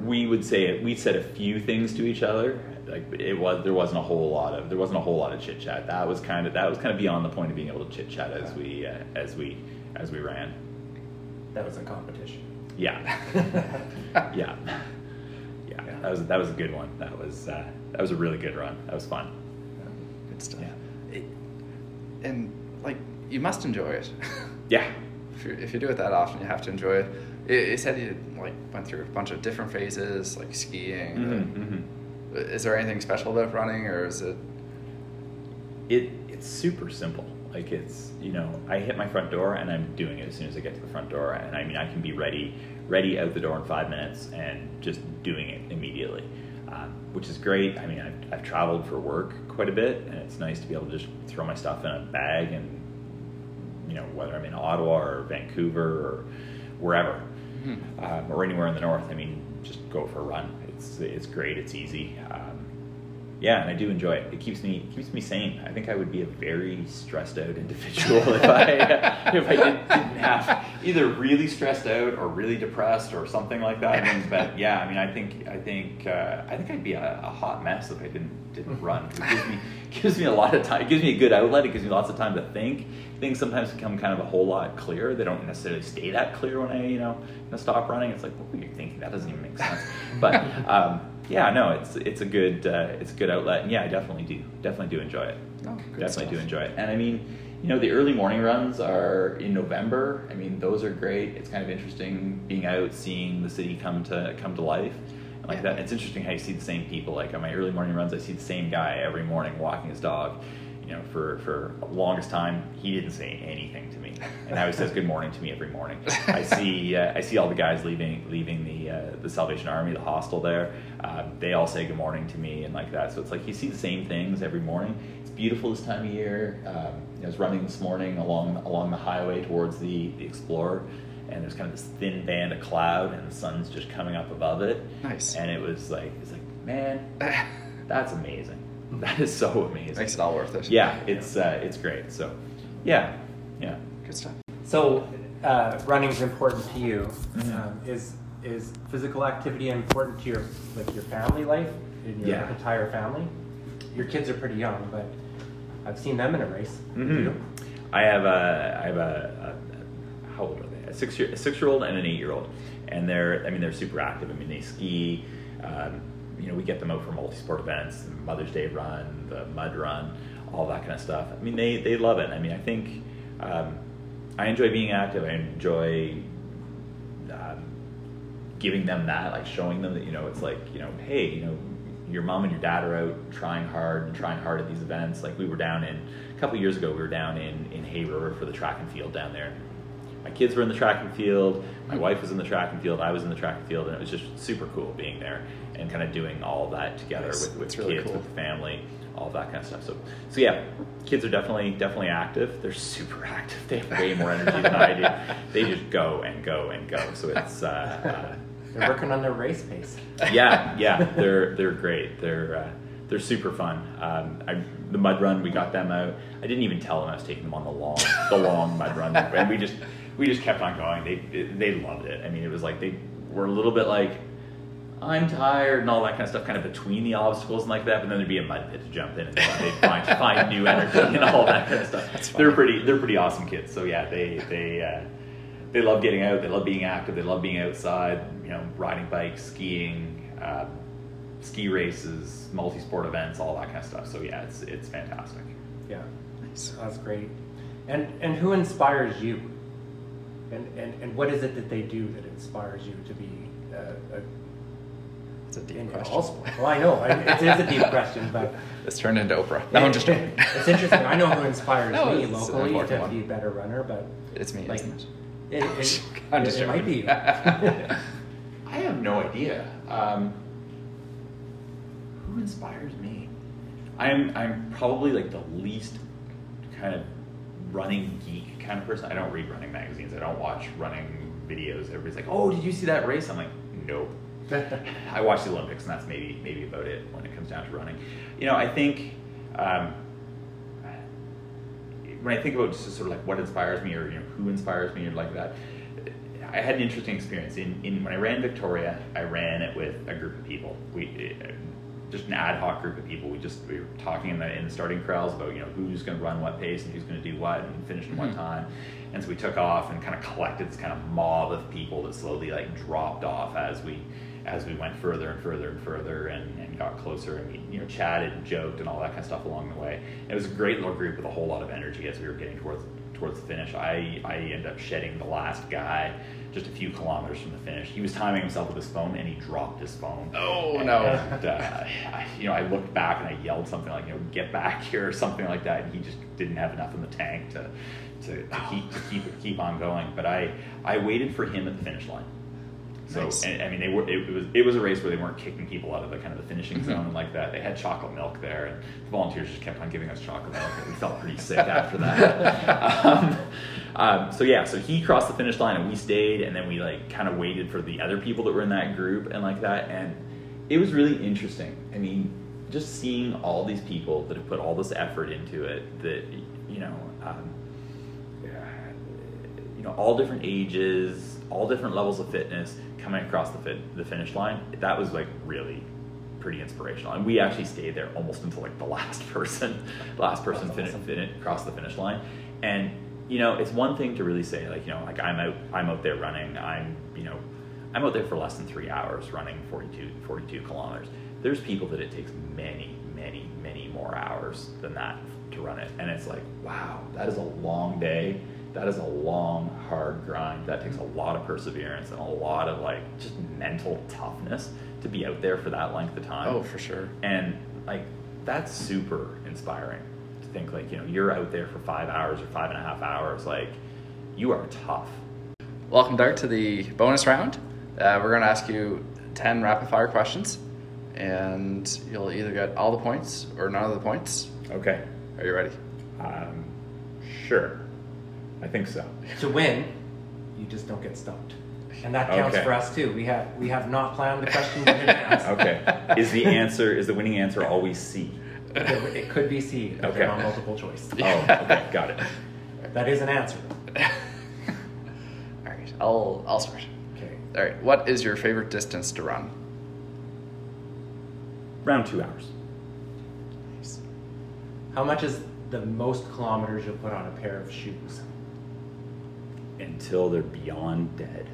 [SPEAKER 1] we would say it. we said a few things to each other. Like it was, there wasn't a whole lot of there wasn't a whole lot of chit chat. That was kind of that was kind of beyond the point of being able to chit chat as we uh, as we as we ran.
[SPEAKER 3] That was a competition.
[SPEAKER 1] Yeah, [LAUGHS] yeah, yeah.
[SPEAKER 3] Yeah.
[SPEAKER 1] That was that was a good one. That was uh, that was a really good run. That was fun.
[SPEAKER 2] Good stuff.
[SPEAKER 1] Yeah.
[SPEAKER 2] It- and like you must enjoy it. [LAUGHS]
[SPEAKER 1] Yeah,
[SPEAKER 2] if, you if you do it that often, you have to enjoy it. It, it said you like went through a bunch of different phases, like skiing.
[SPEAKER 1] Mhm,
[SPEAKER 2] uh, Is there anything special about running, or is it?
[SPEAKER 1] it it's super simple. Like it's you know I hit my front door and I'm doing it as soon as I get to the front door, and I mean I can be ready ready out the door in five minutes and just doing it immediately, um, which is great. I mean I've, I've traveled for work quite a bit, and it's nice to be able to just throw my stuff in a bag and you know whether I'm in Ottawa or Vancouver or wherever
[SPEAKER 2] Hmm.
[SPEAKER 1] um, or anywhere in the north. I mean, just go for a run. It's it's great. It's easy. Um, yeah, and I do enjoy it. It keeps me keeps me sane. I think I would be a very stressed out individual [LAUGHS] if I if I did, didn't have either really stressed out or really depressed or something like that. But yeah, I mean, I think I think uh, I think I'd be a, a hot mess if I didn't didn't run. It gives me gives me a lot of time. It gives me a good outlet. It gives me lots of time to think. Things sometimes become kind of a whole lot clearer. They don't necessarily stay that clear when I you know stop running. It's like what were you thinking? That doesn't even make sense. But um, yeah, no, it's it's a good uh, it's a good outlet, and yeah, I definitely do definitely do enjoy it.
[SPEAKER 2] Oh,
[SPEAKER 1] definitely do enjoy it, and I mean, you know, the early morning runs are in November. I mean, those are great. It's kind of interesting being out, seeing the city come to come to life. And like
[SPEAKER 2] Yeah.
[SPEAKER 1] that, it's interesting how you see the same people. Like on my early morning runs, I see the same guy every morning walking his dog. You know, for for the longest time, he didn't say anything to me, and now he says good morning to me every morning. I see uh, I see all the guys leaving leaving the uh, the Salvation Army, the hostel there. Uh, they all say good morning to me and like that. So it's like you see the same things every morning. It's beautiful this time of year. Um, I was running this morning along along the highway towards the the Explorer, and there's kind of this thin band of cloud, and the sun's just coming up above it.
[SPEAKER 2] Nice.
[SPEAKER 1] And it was like it's like man, [SIGHS] that's amazing. That is so amazing.
[SPEAKER 2] Makes it all worth it.
[SPEAKER 1] Yeah, it's uh, it's great. So, yeah, yeah.
[SPEAKER 2] Good stuff.
[SPEAKER 3] So, uh, running is important to you.
[SPEAKER 1] Mhm.
[SPEAKER 3] Um, is is physical activity important to your like your family life in your
[SPEAKER 1] Yeah.
[SPEAKER 3] entire family? Your kids are pretty young, but I've seen them in a race.
[SPEAKER 1] Mhm. I have a I have a, a how old are they? A six year a six year old and an eight year old, and they're I mean they're super active. I mean they ski. Um, you know we get them out for multi sport events, the Mother's Day run, the mud run, all that kind of stuff. I mean they they love it. I mean I think um, I enjoy being active. I enjoy um, giving them that, like showing them that you know it's like you know hey you know your mom and your dad are out trying hard and trying hard at these events. Like we were down in a couple years ago, we were down in in Hay River for the track and field down there. My kids were in the track and field. My wife was in the track and field. I was in the track and field, and it was just super cool being there and kind of doing all that together
[SPEAKER 2] Nice.
[SPEAKER 1] with with
[SPEAKER 2] That's really
[SPEAKER 1] kids,
[SPEAKER 2] cool.
[SPEAKER 1] with the family, all that kind of stuff. So so yeah, kids are definitely definitely active. They're super [LAUGHS] active. They have way more energy than I do. They just go and go and go. So it's. Uh, uh,
[SPEAKER 3] They're working on their race pace.
[SPEAKER 1] yeah, yeah, they're they're great. They're uh, they're super fun. Um, I, the mud run, we got them out. I didn't even tell them I was taking them on the long the long mud run, and we just we just kept on going. They they loved it. I mean, it was like they were a little bit like. I'm tired and all that kind of stuff, kind of between the obstacles and like that. But then there'd be a mud pit to jump in, and they'd they'd find [LAUGHS] find new energy and all that kind of stuff. They're pretty they're pretty awesome kids. So yeah, they they uh, they love getting out. They love being active. They love being outside. You know, riding bikes, skiing, uh, ski races, multi-sport events, all that kind of stuff. So yeah, it's it's fantastic.
[SPEAKER 3] Yeah,
[SPEAKER 2] Nice.
[SPEAKER 3] that's great. And and who inspires you? And and, and what is it that they do that inspires you to be uh, a
[SPEAKER 2] It's a deep
[SPEAKER 3] in
[SPEAKER 2] question.
[SPEAKER 3] all sport? Well, I know it is a deep question, but [LAUGHS]
[SPEAKER 2] This turned into Oprah. No, I'm just joking. [LAUGHS]
[SPEAKER 3] it's interesting. I know who inspires [LAUGHS]
[SPEAKER 2] No,
[SPEAKER 3] me locally
[SPEAKER 2] important
[SPEAKER 3] to
[SPEAKER 2] one.
[SPEAKER 3] be a better runner, but
[SPEAKER 2] It's me,
[SPEAKER 3] Like-
[SPEAKER 2] isn't it?
[SPEAKER 3] it, it,
[SPEAKER 2] I'm
[SPEAKER 3] it,
[SPEAKER 2] just
[SPEAKER 3] it might be. you.
[SPEAKER 1] I have no idea. Um, who inspires me? I'm I'm probably like the least kind of running geek kind of person. I don't read running magazines. I don't watch running videos. Everybody's like, "Oh, did you see that race?" I'm like, "Nope." [LAUGHS] I watch the Olympics, and that's maybe maybe about it when it comes down to running. You know, I think um, when I think about just sort of like what inspires me, or you know, who inspires me, or like that. I had an interesting experience in, in when I ran Victoria. I ran it with a group of people. We uh, just an ad hoc group of people. We just we were talking in the in the starting corrals about you know who's going to run what pace and who's going to do what and finish in what
[SPEAKER 2] Mhm.
[SPEAKER 1] time. And so we took off and kind of collected this kind of mob of people that slowly like dropped off as we as we went further and further and further and, and got closer and we you know chatted and joked and all that kind of stuff along the way. It was a great little group with a whole lot of energy as we were getting towards towards the finish. I I ended up shedding the last guy just a few kilometers from the finish. He was timing himself with his phone and he dropped his phone.
[SPEAKER 2] Oh,
[SPEAKER 1] And,
[SPEAKER 2] no.
[SPEAKER 1] uh, I, you know, I looked back and I yelled something like, you know, get back here or something like that. And he just didn't have enough in the tank to, to, to keep to keep keep on going. But I I waited for him at the finish line. So
[SPEAKER 2] Nice.
[SPEAKER 1] and, I mean, they were it, was it was a race where they weren't kicking people out of the kind of the finishing
[SPEAKER 2] Mhm.
[SPEAKER 1] zone and like that. They had chocolate milk there, and the volunteers just kept on giving us chocolate milk, and we felt pretty sick after that. [LAUGHS] um, um, so yeah, so he crossed the finish line, and we stayed, and then we like kind of waited for the other people that were in that group and like that, and it was really interesting. I mean, just seeing all these people that have put all this effort into it, that you know. Um, you know, all different ages, all different levels of fitness coming across the fit, the finish line. That was like really pretty inspirational. And we actually stayed there almost until like the [LAUGHS] last person, the last person
[SPEAKER 3] That's
[SPEAKER 1] fin-
[SPEAKER 3] awesome.
[SPEAKER 1] fin- across the finish line. And you know, it's one thing to really say like, you know, like I'm out, I'm out there running. I'm, you know, I'm out there for less than three hours running 42, 42 kilometers. There's people that it takes many, many, many more hours than that to run it. And it's like, wow, that is a long day. That is a long, hard grind. That takes a lot of perseverance and a lot of like just mental toughness to be out there for that length of time.
[SPEAKER 2] Oh, for sure.
[SPEAKER 1] And like that's super inspiring to think like, you know, you're out there for five hours or five and a half hours. Like you are tough.
[SPEAKER 2] Welcome, Dart, to the bonus round. Uh, we're going to ask you 10 rapid fire questions, and you'll either get all the points or none of the points.
[SPEAKER 1] Okay.
[SPEAKER 2] Are you ready?
[SPEAKER 1] Um, sure. I think so.
[SPEAKER 3] to win, you just don't get stumped, and that counts
[SPEAKER 1] Okay.
[SPEAKER 3] for us too. We have we have not planned the questions in advance.
[SPEAKER 1] Okay. Is the answer is the winning answer always C?
[SPEAKER 3] It, it could be C, if
[SPEAKER 1] Okay.
[SPEAKER 3] they're not multiple choice.
[SPEAKER 1] Oh, okay, got it.
[SPEAKER 3] That is an answer. [LAUGHS]
[SPEAKER 2] All right, I'll, I'll start.
[SPEAKER 3] Okay.
[SPEAKER 2] All right, what is your favorite distance to run?
[SPEAKER 1] Round two hours.
[SPEAKER 2] Nice.
[SPEAKER 3] How much is the most kilometers you'll put on a pair of shoes?
[SPEAKER 1] Until they're beyond dead.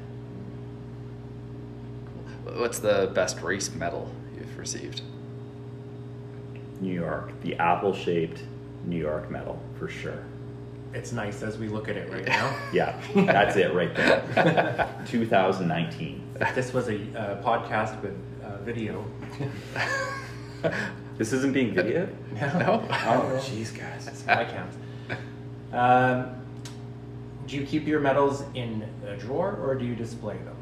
[SPEAKER 2] What's the best race medal you've received?
[SPEAKER 1] New York, the apple-shaped New York medal for sure.
[SPEAKER 3] It's nice as we look at it right now. [LAUGHS]
[SPEAKER 1] Yeah, that's it right there. [LAUGHS] 2019.
[SPEAKER 3] This was a uh, podcast with uh, video. [LAUGHS]
[SPEAKER 1] This isn't being videoed.
[SPEAKER 2] No? no.
[SPEAKER 1] Oh, jeez, guys.
[SPEAKER 3] That's my count. Um, do you keep your medals in a drawer or do you display them?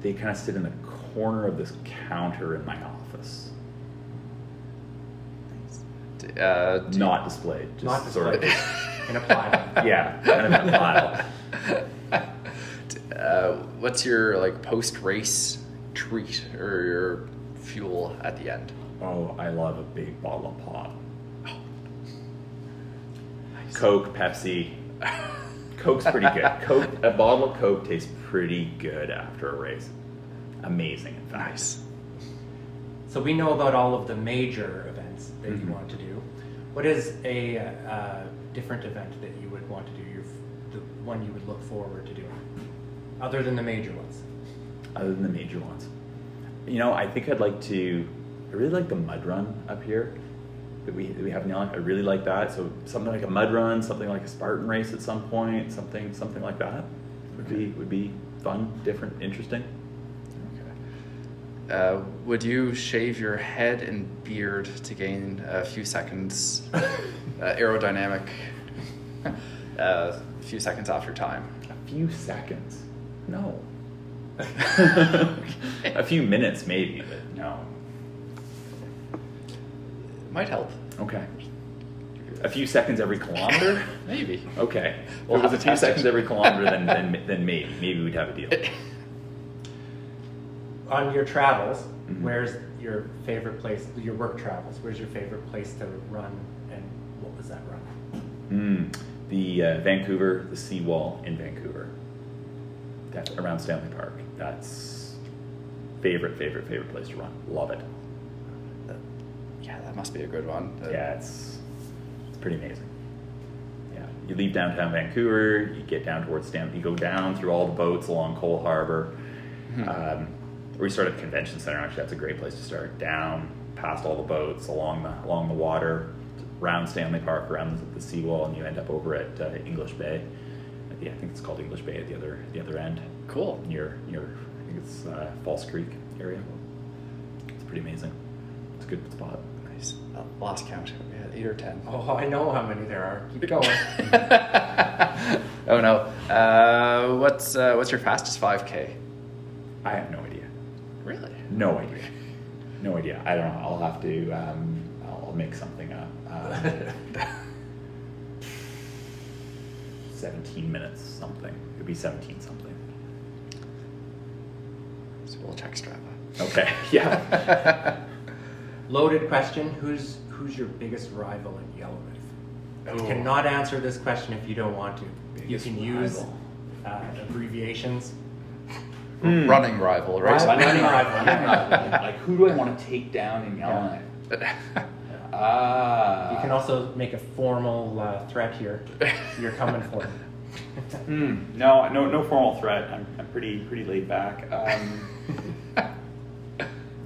[SPEAKER 1] They kind of sit in the corner of this counter in my office,
[SPEAKER 2] D- Uh, do you-
[SPEAKER 1] not displayed. Just
[SPEAKER 3] Not
[SPEAKER 1] sort
[SPEAKER 3] displayed.
[SPEAKER 1] of. [LAUGHS]
[SPEAKER 3] in a pile.
[SPEAKER 1] Yeah, kind of in a pile. [LAUGHS]
[SPEAKER 2] uh, what's your like post race treat or your fuel at the end?
[SPEAKER 1] Oh, I love a big bottle of pop.
[SPEAKER 2] Nice.
[SPEAKER 1] Coke, Pepsi. [LAUGHS] Coke's pretty good. Coke, a bottle of Coke tastes pretty good after a race. Amazing, in fact.
[SPEAKER 2] Nice.
[SPEAKER 3] So we know about all of the major events that you
[SPEAKER 1] Mhm.
[SPEAKER 3] want to do. What is a uh, different event that you would want to do? Your, the one you would look forward to doing, other than the major ones?
[SPEAKER 1] other than the major ones. You know, I think I'd like to. I really like the mud run up here that we that we have Yellowknife. I really like that. So something like a mud run, something like a Spartan race at some point, something something like that would be would be fun, different, interesting.
[SPEAKER 2] Uh, would you shave your head and beard to gain a few seconds [LAUGHS] uh, aerodynamic, [LAUGHS] uh, a few seconds off your time?
[SPEAKER 1] A few seconds. No. [LAUGHS] a few minutes maybe, but no.
[SPEAKER 2] Might help.
[SPEAKER 1] Okay. A few seconds every kilometer? [LAUGHS]
[SPEAKER 2] Maybe.
[SPEAKER 1] Okay.
[SPEAKER 2] We'll
[SPEAKER 1] if it was a
[SPEAKER 2] to
[SPEAKER 1] few
[SPEAKER 2] test
[SPEAKER 1] seconds every kilometer, then, [LAUGHS] then then maybe maybe we'd have a deal. [COUGHS]
[SPEAKER 3] On your travels,
[SPEAKER 1] Mhm.
[SPEAKER 3] where's your favorite place? Your work travels. Where's your favorite place to run, and what was that run?
[SPEAKER 1] Mm, the uh, Vancouver, the seawall in Vancouver, Def- around Stanley Park. That's favorite, favorite, favorite place to run. Love it.
[SPEAKER 2] Yeah, that must be a good one. Uh,
[SPEAKER 1] Yeah, it's it's pretty amazing. Yeah, you leave downtown Vancouver, you get down towards Stanley, you go down through all the boats along Coal Harbour.
[SPEAKER 2] Mhm.
[SPEAKER 1] Um, we start at the convention center. Actually, that's a great place to start. Down past all the boats along the along the water, around Stanley Park, around the, the seawall, and you end up over at uh, English Bay. Yeah, I think it's called English Bay at the other the other end,
[SPEAKER 2] Cool.
[SPEAKER 1] near near I think it's uh, False Creek area. It's pretty amazing. It's a good spot.
[SPEAKER 2] Nice. Uh, lost count. We had eight or ten.
[SPEAKER 3] Oh, I know how many there are. Keep going. [LAUGHS]
[SPEAKER 2] oh no. Uh, what's uh, what's your fastest 5K?
[SPEAKER 1] I have no idea.
[SPEAKER 2] Really?
[SPEAKER 1] No idea. No idea. I don't know. I'll have to. Um, I'll make something up. Uh, [LAUGHS] Seventeen minutes something. It would be seventeen something.
[SPEAKER 2] So we'll check Strava.
[SPEAKER 1] Okay. [LAUGHS] Yeah.
[SPEAKER 3] Loaded question. Who's who's your biggest rival in Yellowknife? You
[SPEAKER 1] Oh.
[SPEAKER 3] cannot answer this question if you don't want to. you
[SPEAKER 1] Biggest
[SPEAKER 3] can use uh, abbreviations.
[SPEAKER 1] Hmm.
[SPEAKER 2] Running rival, right?
[SPEAKER 3] Running rival.
[SPEAKER 1] Yeah. like who do I want to take down in Yellowknife? [LAUGHS] Ah.
[SPEAKER 3] You can also make a formal uh, threat here. You're coming for me.
[SPEAKER 1] Hmm. No, no, no formal threat. I'm, I'm pretty, pretty laid back. Um, [LAUGHS]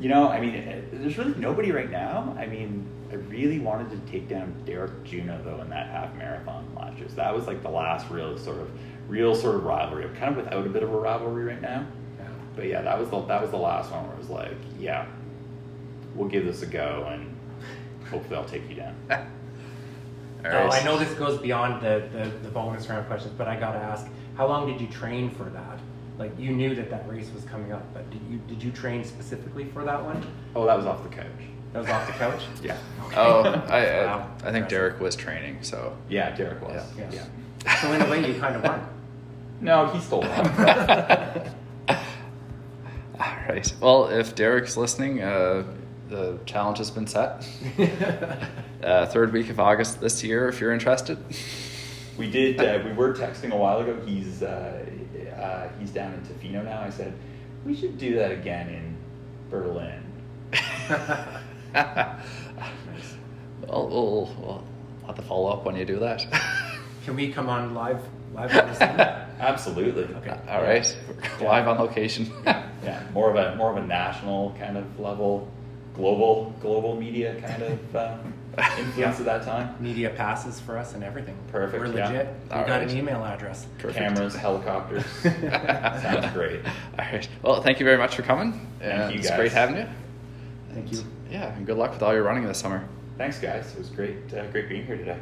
[SPEAKER 1] you know, I mean, eh, there's really nobody right now. I mean, I really wanted to take down Derek Juno though in that half marathon last year. So that was like the last real sort of, real sort of rivalry. I'm kind of without a bit of a rivalry right now. But yeah, that was the that was the last one where it was like, yeah, we'll give this a go and hopefully I'll take you down. [LAUGHS]
[SPEAKER 2] All
[SPEAKER 3] Now. I know this goes beyond the, the, the bonus round questions, but I gotta ask, how long did you train for that? Like you knew that that race was coming up, but did you did you train specifically for that one?
[SPEAKER 1] Oh, that was off the couch.
[SPEAKER 3] That was off the couch. [LAUGHS]
[SPEAKER 1] Yeah.
[SPEAKER 2] Oh, I, [LAUGHS] I,
[SPEAKER 3] Wow.
[SPEAKER 2] I think Derek was training, so.
[SPEAKER 1] Yeah, Derek was.
[SPEAKER 3] Yeah.
[SPEAKER 1] yeah.
[SPEAKER 3] So in a way, you kind of won. [LAUGHS]
[SPEAKER 1] No, he stole one.
[SPEAKER 2] All right. Well, if Derek's listening, uh, the challenge has been set. Uh, third week of August this year, if you're interested.
[SPEAKER 1] We did. Uh, we were texting a while ago. He's uh, uh, he's down in Tofino now. I said we should do that again in Berlin. [LAUGHS]
[SPEAKER 2] Well, we'll, we'll have to follow up when you do that. [LAUGHS]
[SPEAKER 3] Can we come on live live on the? [LAUGHS]
[SPEAKER 1] Absolutely.
[SPEAKER 3] Okay.
[SPEAKER 2] All right. Live on location.
[SPEAKER 1] Yeah, more of a more of a national kind of level, global global media kind of um, [LAUGHS] influence at that time.
[SPEAKER 3] Media passes for us and everything.
[SPEAKER 1] Perfect,
[SPEAKER 3] We're
[SPEAKER 1] yeah.
[SPEAKER 3] legit. We
[SPEAKER 2] All
[SPEAKER 3] got
[SPEAKER 2] right.
[SPEAKER 3] an email address.
[SPEAKER 2] Perfect.
[SPEAKER 1] Cameras, [LAUGHS] helicopters. [LAUGHS] Sounds great.
[SPEAKER 2] All right. Well, thank you very much for coming.
[SPEAKER 1] Thank
[SPEAKER 2] and
[SPEAKER 1] you,
[SPEAKER 2] It's great having you.
[SPEAKER 3] Thank you.
[SPEAKER 2] Yeah, and good luck with all your running this summer.
[SPEAKER 1] Thanks, guys. It was great. Uh, great being here today.